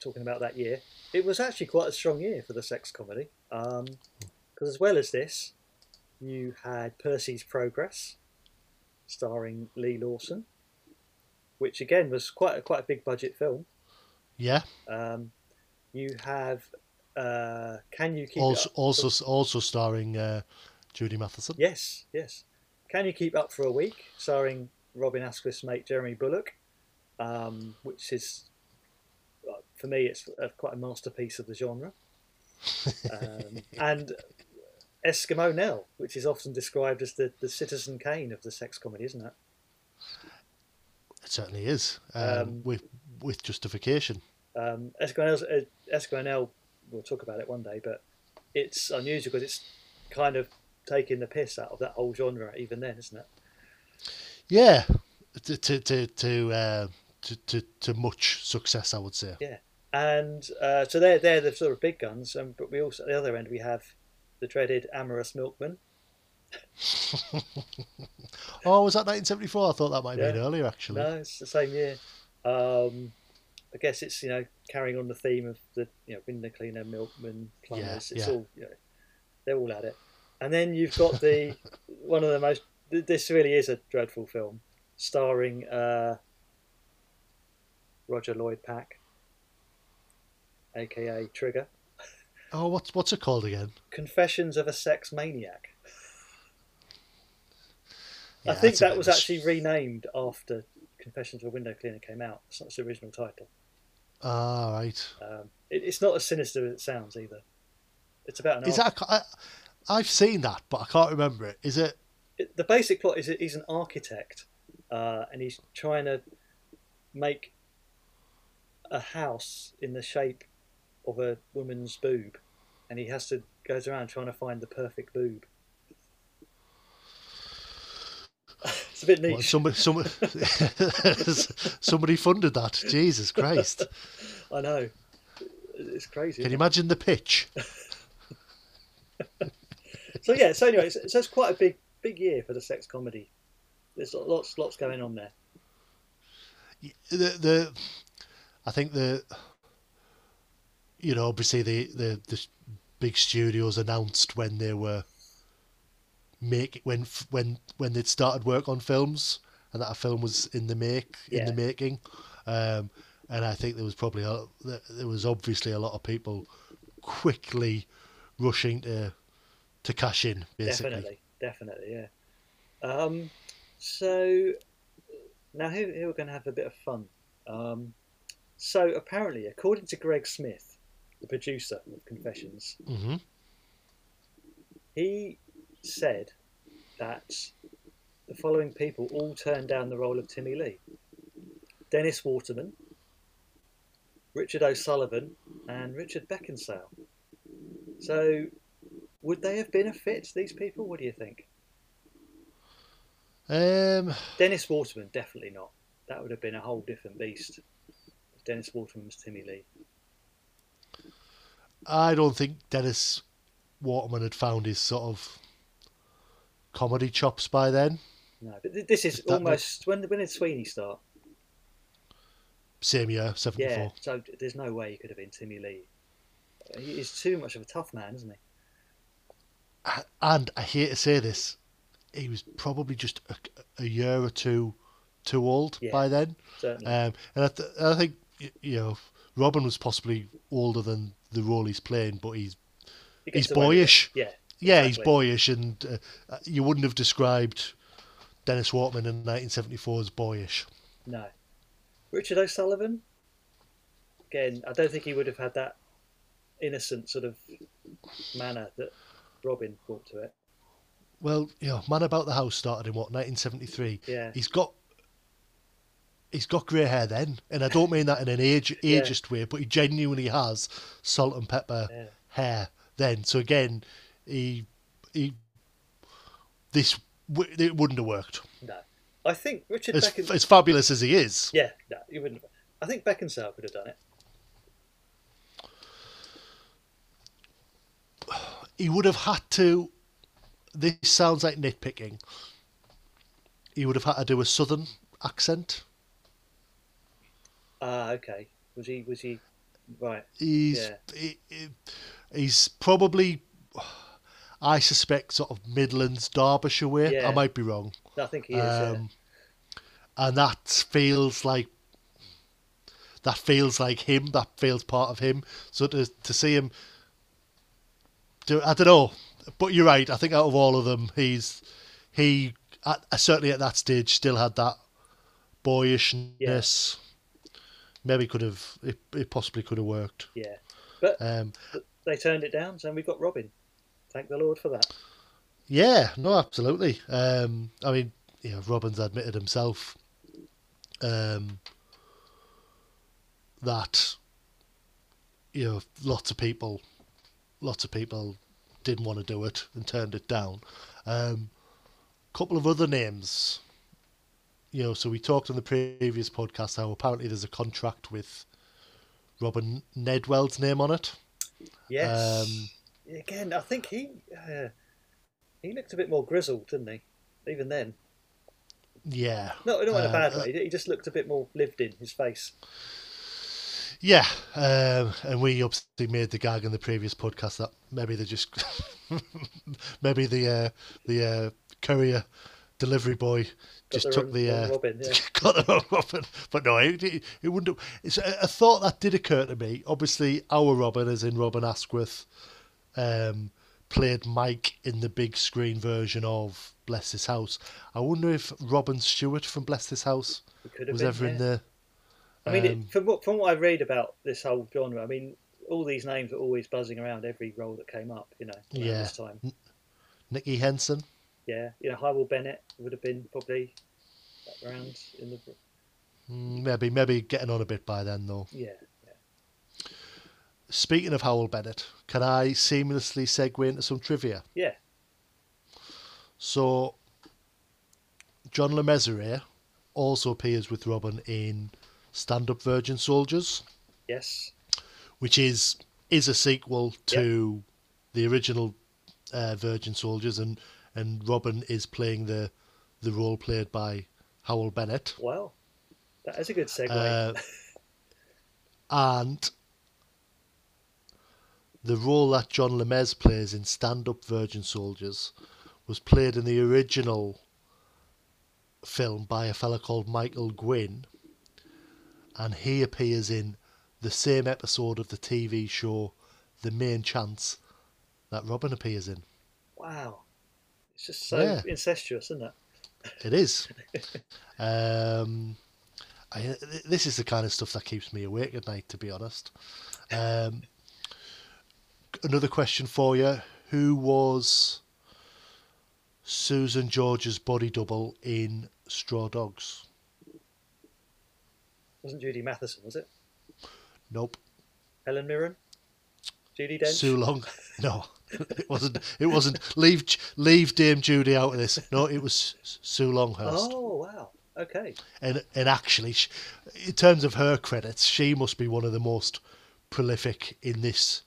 talking about that year, it was actually quite a strong year for the sex comedy. Because as well as this, you had Percy's Progress, starring Leigh Lawson, which again was quite a, quite a big budget film. Yeah. Um, you have uh, Can You Keep Also, Up? also, also starring uh, Judy Matheson. Yes, yes. Can You Keep Up for a Week, starring Robin Askwith's mate Jeremy Bulloch, um, which is, uh, for me, it's uh, quite a masterpiece of the genre. Um, (laughs) and Eskimo Nell, which is often described as the, the Citizen Kane of the sex comedy, isn't it? It certainly is, um, Um, with with justification. Um, Eskimo, Nell's, Eskimo Nell, we'll talk about it one day, but it's unusual because it's kind of taking the piss out of that whole genre even then, isn't it? Yeah, to to to to, uh, to, to to much success, I would say. Yeah, and uh, so they're they're the sort of big guns, um, but we also at the other end we have the dreaded amorous milkman. (laughs) Oh, was that 1974? I thought that might have been earlier, actually. No, it's the same year. Um, I guess it's you know carrying on the theme of the you know window cleaner, milkman, plumbers. it's yeah. all you know, they're all at it. And then you've got the (laughs) one of the most. This really is a dreadful film, starring uh, Roger Lloyd Pack, aka Trigger. Oh, what's what's it called again? Confessions of a Sex Maniac. I think that was actually renamed after Confessions of a Window Cleaner came out. It's not its original title. Ah, right. Um, it, it's not as sinister as it sounds either. It's about an Is arch- that? I, I've seen that, but I can't remember it. Is it? it- the basic plot is that he's an architect uh, and he's trying to make a house in the shape of a woman's boob, and he has to goes around trying to find the perfect boob. It's a bit niche. somebody, somebody, (laughs) somebody funded that. Jesus Christ! (laughs) I know. It's crazy. Can you it? imagine the pitch? (laughs) So yeah. So anyway, so, so it's quite a big, big year for the sex comedy. There's lots, lots going on there. the the I think the you know obviously the the the big studios announced when they were make when when when they'd started work on films and that a film was in the make in the making um and I think there was probably a, there was obviously a lot of people quickly rushing to to cash in, basically. Definitely, definitely, yeah. Um, so now here, here we're going to have a bit of fun. Um, so apparently, according to Greg Smith, the producer of Confessions, hmm he said that the following people all turned down the role of Timmy Lea: Dennis Waterman, Richard O'Sullivan, and Richard Beckinsale. So, would they have been a fit? These people? What do you think? Um, Dennis Waterman, definitely not. That would have been a whole different beast. If Dennis Waterman was Timmy Lea. I don't think Dennis Waterman had found his sort of comedy chops by then. No, but this is that almost when when did Sweeney start? Same year, seventy Yeah, so there's no way he could have been Timmy Lea. He's too much of a tough man, isn't he? And I hate to say this, he was probably just a, a year or two too old Yeah, by then. certainly. Um, and I, th- I think you know Robin was possibly older than the role he's playing, but he's He he's away with it. boyish. Yeah, yeah, he's boyish, and uh, you wouldn't have described Dennis Waterman in 1974 as boyish. No. Richard O'Sullivan? Again, I don't think he would have had that innocent sort of manner that Robin brought to it. Well, you know, Man About the House started in what 1973. Yeah. He's got he's got grey hair then, and I don't mean that in an age (laughs) Yeah. ageist way, but he genuinely has salt and pepper Yeah. hair then. So again, he he this it wouldn't have worked. No. I think Richard As, Beckins. as fabulous as he is, Yeah, no, he wouldn't have. I think Beckinsale could have done it. he would have had to. This sounds like nitpicking. He would have had to do a southern accent. Ah, okay. Was he? Was he? Right. He's Yeah. he- he- he's probably, I suspect, sort of Midlands, Derbyshire way. Yeah. I might be wrong. I think he is. yeah. Um, And that feels like that feels like him. That feels part of him. So to to see him do, I don't know. But you're right. I think out of all of them, he's he at, certainly at that stage still had that boyishness. Maybe could have it, it possibly could have worked. Yeah. But Um, they turned it down, so we got Robin. Thank the Lord for that. Yeah, no, absolutely. Um, I mean, you know, Robin's admitted himself um, that you know lots of people, lots of people didn't want to do it and turned it down. A um, couple of other names, you know. So we talked on the previous podcast how apparently there's a contract with Robin Nedwell's name on it. Yes. Um, Again, I think he uh, he looked a bit more grizzled, didn't he? Even then, yeah. not not in a Uh, bad uh, way. He just looked a bit more lived in his face. Yeah, um, and we obviously made the gag in the previous podcast that maybe they just (laughs) maybe the uh, the uh, courier delivery boy just the took the uh, Robin, (laughs) yeah. got the Robin. But no, it, it, it wouldn't. have- It's a, a thought that did occur to me. Obviously, our Robin, as in Robin Askwith, um, played Mike in the big screen version of Bless This House. I wonder if Robin Stewart from Bless This House He could have was been, ever in yeah. the. I mean, um, it, from what from what I read about this whole genre, I mean, all these names were always buzzing around every role that came up. You know, Yeah. this time. Nicky Henson. Yeah, you know, Hywel Bennett would have been probably around in the Mm, Maybe, maybe getting on a bit by then, though. yeah. Speaking of Hywel Bennett, can I seamlessly segue into some trivia? Yeah. So, John Le Mesurier also appears with Robin in Stand Up Virgin Soldiers, Yes. which is is a sequel to the original uh, Virgin Soldiers, and and Robin is playing the the role played by Hywel Bennett. Wow. That is a good segue. Uh, (laughs) and the role that John Lemez plays in Stand Up Virgin Soldiers was played in the original film by a fella called Michael Gwynn. and he appears in the same episode of the TV show The Main Chance that Robin appears in. Wow. It's just so Yeah. incestuous, isn't it? It is. (laughs) um, I, this is the kind of stuff that keeps me awake at night, to be honest. Um, another question for you: Who was Susan George's body double in Straw Dogs? Wasn't Judy Matheson, was it? Nope. Helen Mirren? Judi Dench? Sue Long. (laughs) No, it wasn't. It wasn't. Leave leave Dame Judi out of this. No, it was Sue Longhurst. Oh, wow. Okay. And and actually, in terms of her credits, she must be one of the most prolific in this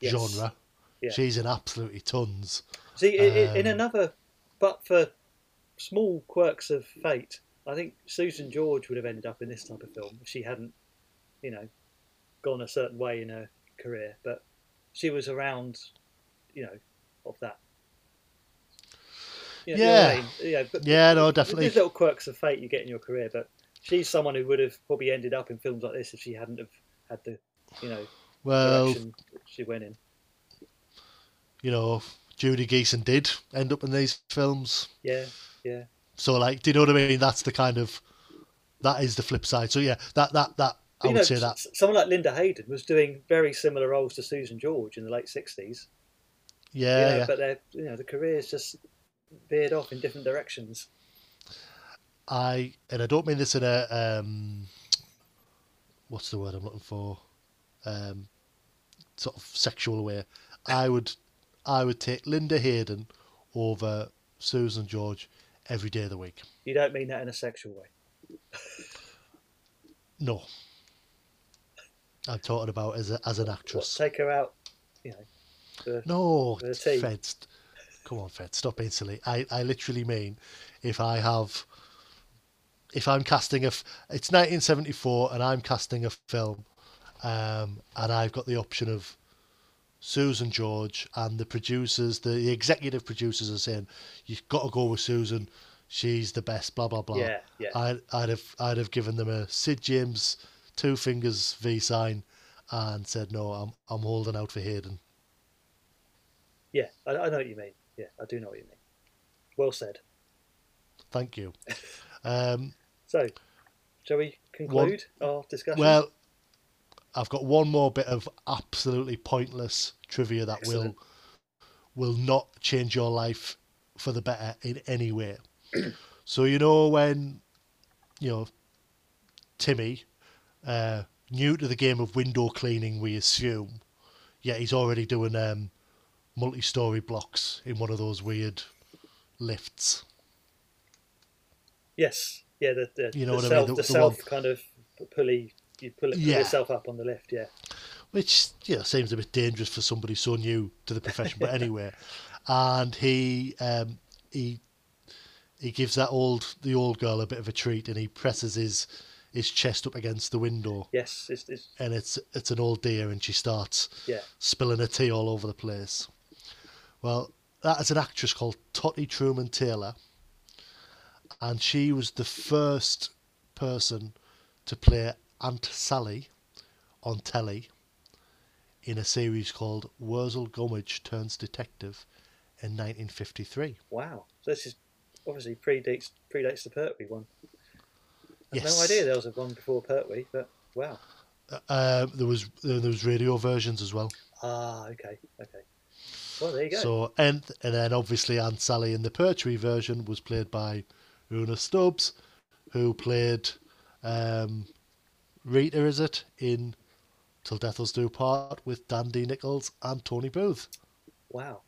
Yes. genre. Yeah. She's in absolutely tons. See, i in Um, another, but for small quirks of fate, I think Susan George would have ended up in this type of film if she hadn't, you know, gone a certain way in her career. But she was around, you know, of that. You know- you know I Yeah. mean? Yeah, but Yeah, no, definitely. These little quirks of fate you get in your career, but she's someone who would have probably ended up in films like this if she hadn't have had the, you know, Well- she went in. You know, Judy Geeson did end up in these films. Yeah, yeah. So, like, do you know what I mean? That's the kind of that is the flip side. So, yeah, that that that I you would know, say that. someone like Linda Hayden was doing very similar roles to Susan George in the late sixties. Yeah, yeah. But their, you know, the careers just veered off in different directions. I and I don't mean this in a um, what's the word I'm looking for, um, sort of sexual way. I would I would take Linda Hayden over Susan George every day of the week. You don't mean that in a sexual way. No, I'm talking about as a, as an What, actress. take her out, you know. For, No, for. Fed, come on, Fed, stop being silly. I, I literally mean if I have, if I'm casting a, it's 1974 and I'm casting a film, um, and I've got the option of Susan George and the producers, the, the executive producers are saying you've got to go with Susan. She's the best. Blah blah blah. Yeah, yeah. I'd, I'd have I'd have given them a Sid James two fingers V sign, and said no, I'm I'm holding out for Hayden. Yeah, I, I know what you mean. Yeah, I do know what you mean. Well said. Thank you. (laughs) Um, So, shall we conclude our discussion? well, I've got one more bit of absolutely pointless trivia that Excellent. will will not change your life for the better in any way. (clears throat) so you know when you know Timmy, uh, new to the game of window cleaning, we assume. Yeah, he's already doing um, multi-story blocks in one of those weird lifts. yes, yeah, the, the, You know the what I mean, self, the- the, the self one- kind of pulley, you pull, it, pull Yeah. yourself up on the lift, yeah. which you know seems a bit dangerous for somebody so new to the profession. But (laughs) anyway, and he um, he he gives that old the old girl a bit of a treat, and he presses his his chest up against the window, Yes, it's, it's and it's it's an old dear, and she starts Yeah. spilling her tea all over the place. Well, that is an actress called Tottie Truman Taylor, and she was the first person to play Aunt Sally on telly in a series called Wurzel Gummidge Turns Detective in 1953. wow. So this is obviously predates predates the Pertwee one. I Yes. no idea there was a one before Pertwee, but wow. Uh, there was there was radio versions as well. Ah, okay, okay. Well, there you go. So and and then obviously Aunt Sally in the Pertwee version was played by Una Stubbs, who played um, Rita, is it in Till Death Us Do Part with Dandy Nichols and Tony Booth. Wow.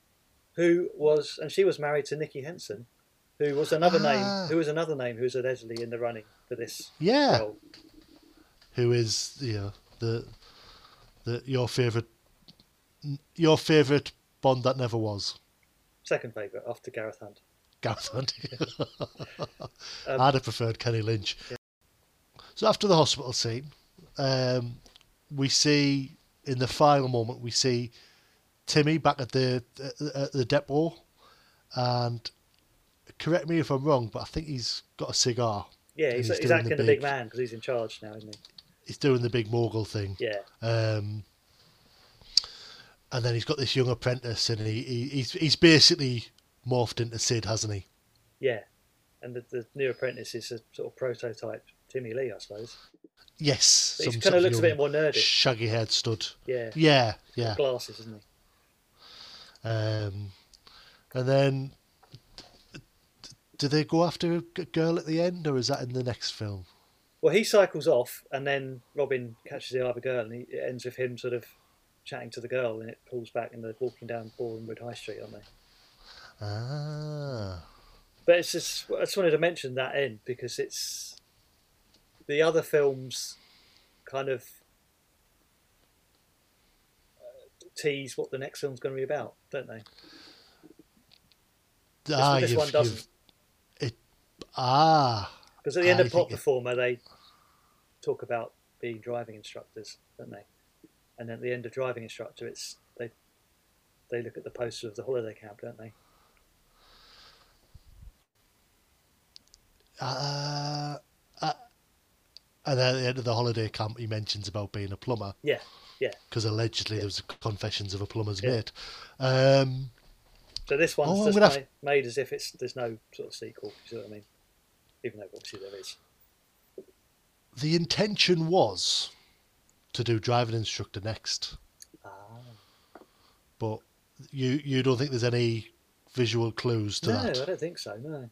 Who was, and she was married to Nicky Henson, who was another Ah. name, who was another name who's allegedly in the running for this Yeah. role. Who is you know the the your favorite your favorite Bond that never was. Second favourite after Gareth Hunt. Gareth Hunt. (laughs) (laughs) Um, I'd have preferred Kenny Lynch. So after the hospital scene, um, we see in the final moment we see Timmy back at the at the depot, and correct me if I'm wrong, but I think he's got a cigar. Yeah, he's, he's, doing acting a big man because he's in charge now, isn't he? he's doing the big mogul thing. Yeah. Um, and then he's got this young apprentice, and he, he he's he's basically morphed into Sid, hasn't he? Yeah, and the, the new apprentice is a sort of prototype Timmy Lea, I suppose. Yes. But he kind of looks a bit more nerdy. Shaggy haired stud. Yeah. Yeah, yeah. Glasses, isn't he? Um, and then, do they go after a girl at the end, or is that in the next film? Well, he cycles off, and then Robin catches the other girl, and he, it ends with him sort of chatting to the girl, and it pulls back, and they're walking down Borehamwood High Street, aren't they? Ah. But it's just I just wanted to mention that end because it's the other films kind of uh, tease what the next film's going to be about, don't they? This, ah, this you've- one doesn't. It, ah. Because at the end I of Pop think it- Performer, they talk about being driving instructors, don't they? And then at the end of Driving Instructor, it's they they look at the poster of the holiday camp, don't they? Uh, and then at the end of the holiday camp, he mentions about being a plumber. Yeah, yeah. Because allegedly there was confessions of a plumber's Yeah. mate. Um, So this one's Oh, just gonna have- made as if it's there's no sort of sequel. You see what I mean? Even though obviously there is. the intention was to do driving instructor next, Ah. but you you don't think there's any visual clues to No, that? I don't think so. No.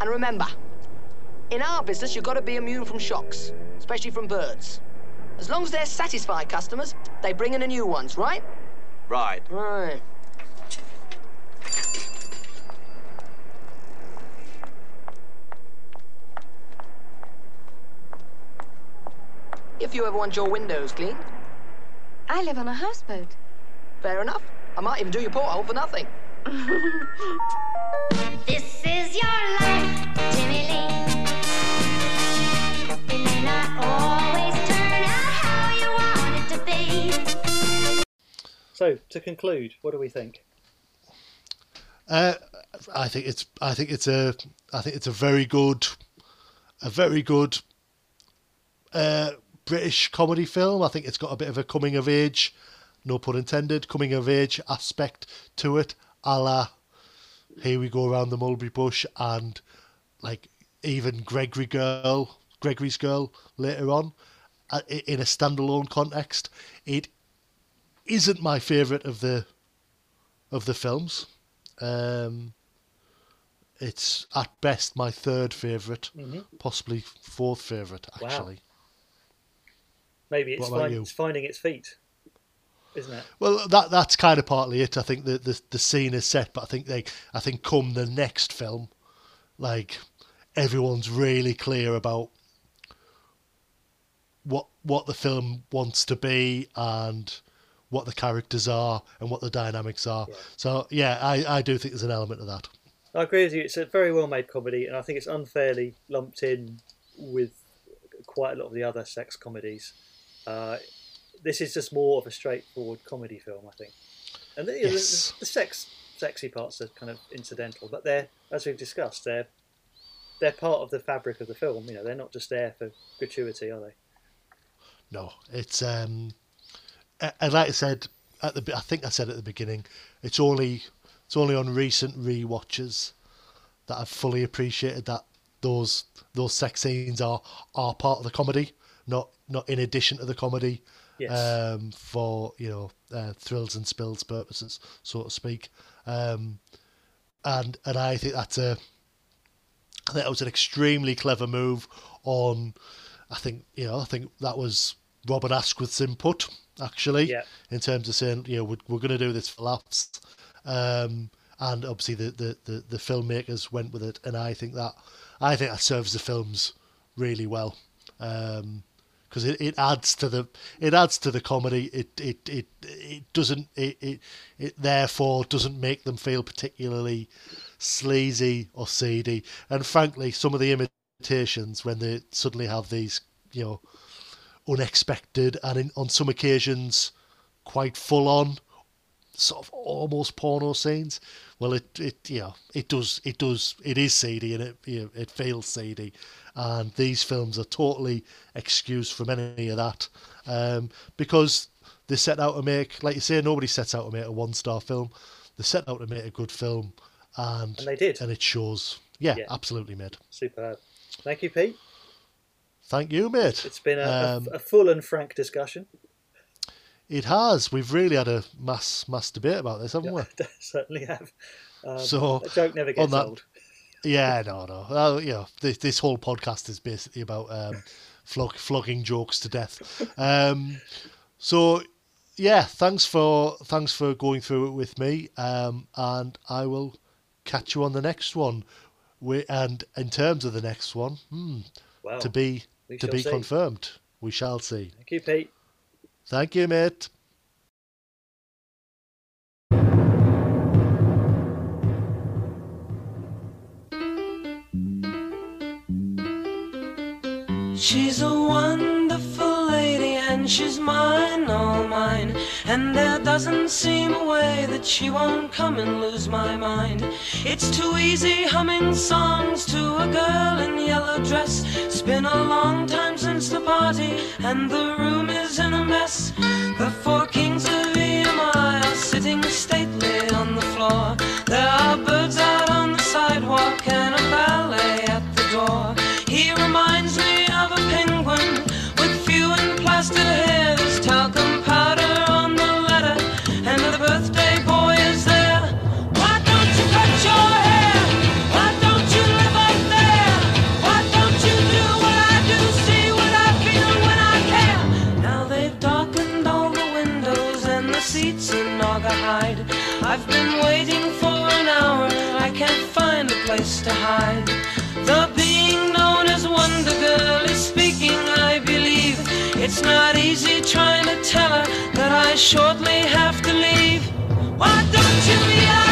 And remember, in our business, you've got to be immune from shocks, especially from birds. As long as they're satisfied customers, they bring in the new ones, right? Right. Right. If you ever want your windows cleaned. I live on a houseboat. Fair enough. I might even do your porthole for nothing. (laughs) So to conclude, what do we think? Uh, I think it's I think it's a I think it's a very good a very good uh, British comedy film. I think it's got a bit of a coming of age, no pun intended, coming of age aspect to it, a la Here We Go Around the Mulberry Bush and like even Gregory Girl, Gregory's Girl later on, uh, in a standalone context. It isn't my favourite of the of the films. Um, it's at best my third favorite Mhm. possibly fourth favourite Wow. actually. Maybe it's, find, it's finding its feet, isn't it? Well, that that's kind of partly it. I think the, the the scene is set, but I think they I think come the next film, like everyone's really clear about what what the film wants to be and what the characters are and what the dynamics are. So yeah, I, I do think there's an element of that. I agree with you. It's a very well made comedy, and I think it's unfairly lumped in with quite a lot of the other sex comedies. Uh, this is just more of a straightforward comedy film, I think. And the, the- Yes. the, sex, sexy parts are kind of incidental, but they're, as we've discussed, they're they're part of the fabric of the film. You know, they're not just there for gratuity, are they? No, it's um, and like I said at the, I think I said at the beginning, it's only it's only on recent re-watches that I've fully appreciated that those those sex scenes are are part of the comedy, not not in addition to the comedy. Yes. Um, for you know uh, thrills and spills purposes, so to speak. Um, and and I think that's a I think that was an extremely clever move on. I think you know. I think that was Robert Askwith's input actually Yeah. in terms of saying you know we're, we're going to do this for laughs, um, and obviously the, the, the, the filmmakers went with it, and I think that I think that serves the films really well. Um, because it, it adds to the it adds to the comedy. It it it, it doesn't it, it it therefore doesn't make them feel particularly sleazy or seedy. And frankly, some of the imitations when they suddenly have these you know unexpected and in, on some occasions quite full on sort of almost porno scenes. Well, it it know it does it does it is seedy and it you know, it feels seedy, and these films are totally excused from any of that um, because they set out to make, like you say, nobody sets out to make a one star film. They set out to make a good film, and And they did. and it shows. Yeah, Yeah. absolutely, mate. Superb. Thank you, Pete. Thank you, mate. It's been a, a- Um, a full and frank discussion. It has. We've really had a mass mass debate about this, haven't we? (laughs) Certainly have. Um, So, a joke never gets that- old. Yeah, no, no. Well, you know, this, this whole podcast is basically about um, flog, flogging jokes to death. Um, so, yeah, thanks for thanks for going through it with me, um, and I will catch you on the next one. We, and in terms of the next one, hmm, Well, to be we to be see. confirmed. We shall see. Thank you, Pete. Thank you, mate. She's a wonderful lady she's mine, all mine. And there doesn't seem a way that she won't come and lose my mind. It's too easy humming songs to a girl in yellow dress. It's been a long time since the party and the room is in a mess. The four kings of EMI are sitting stately shortly have to leave. Why don't you yell?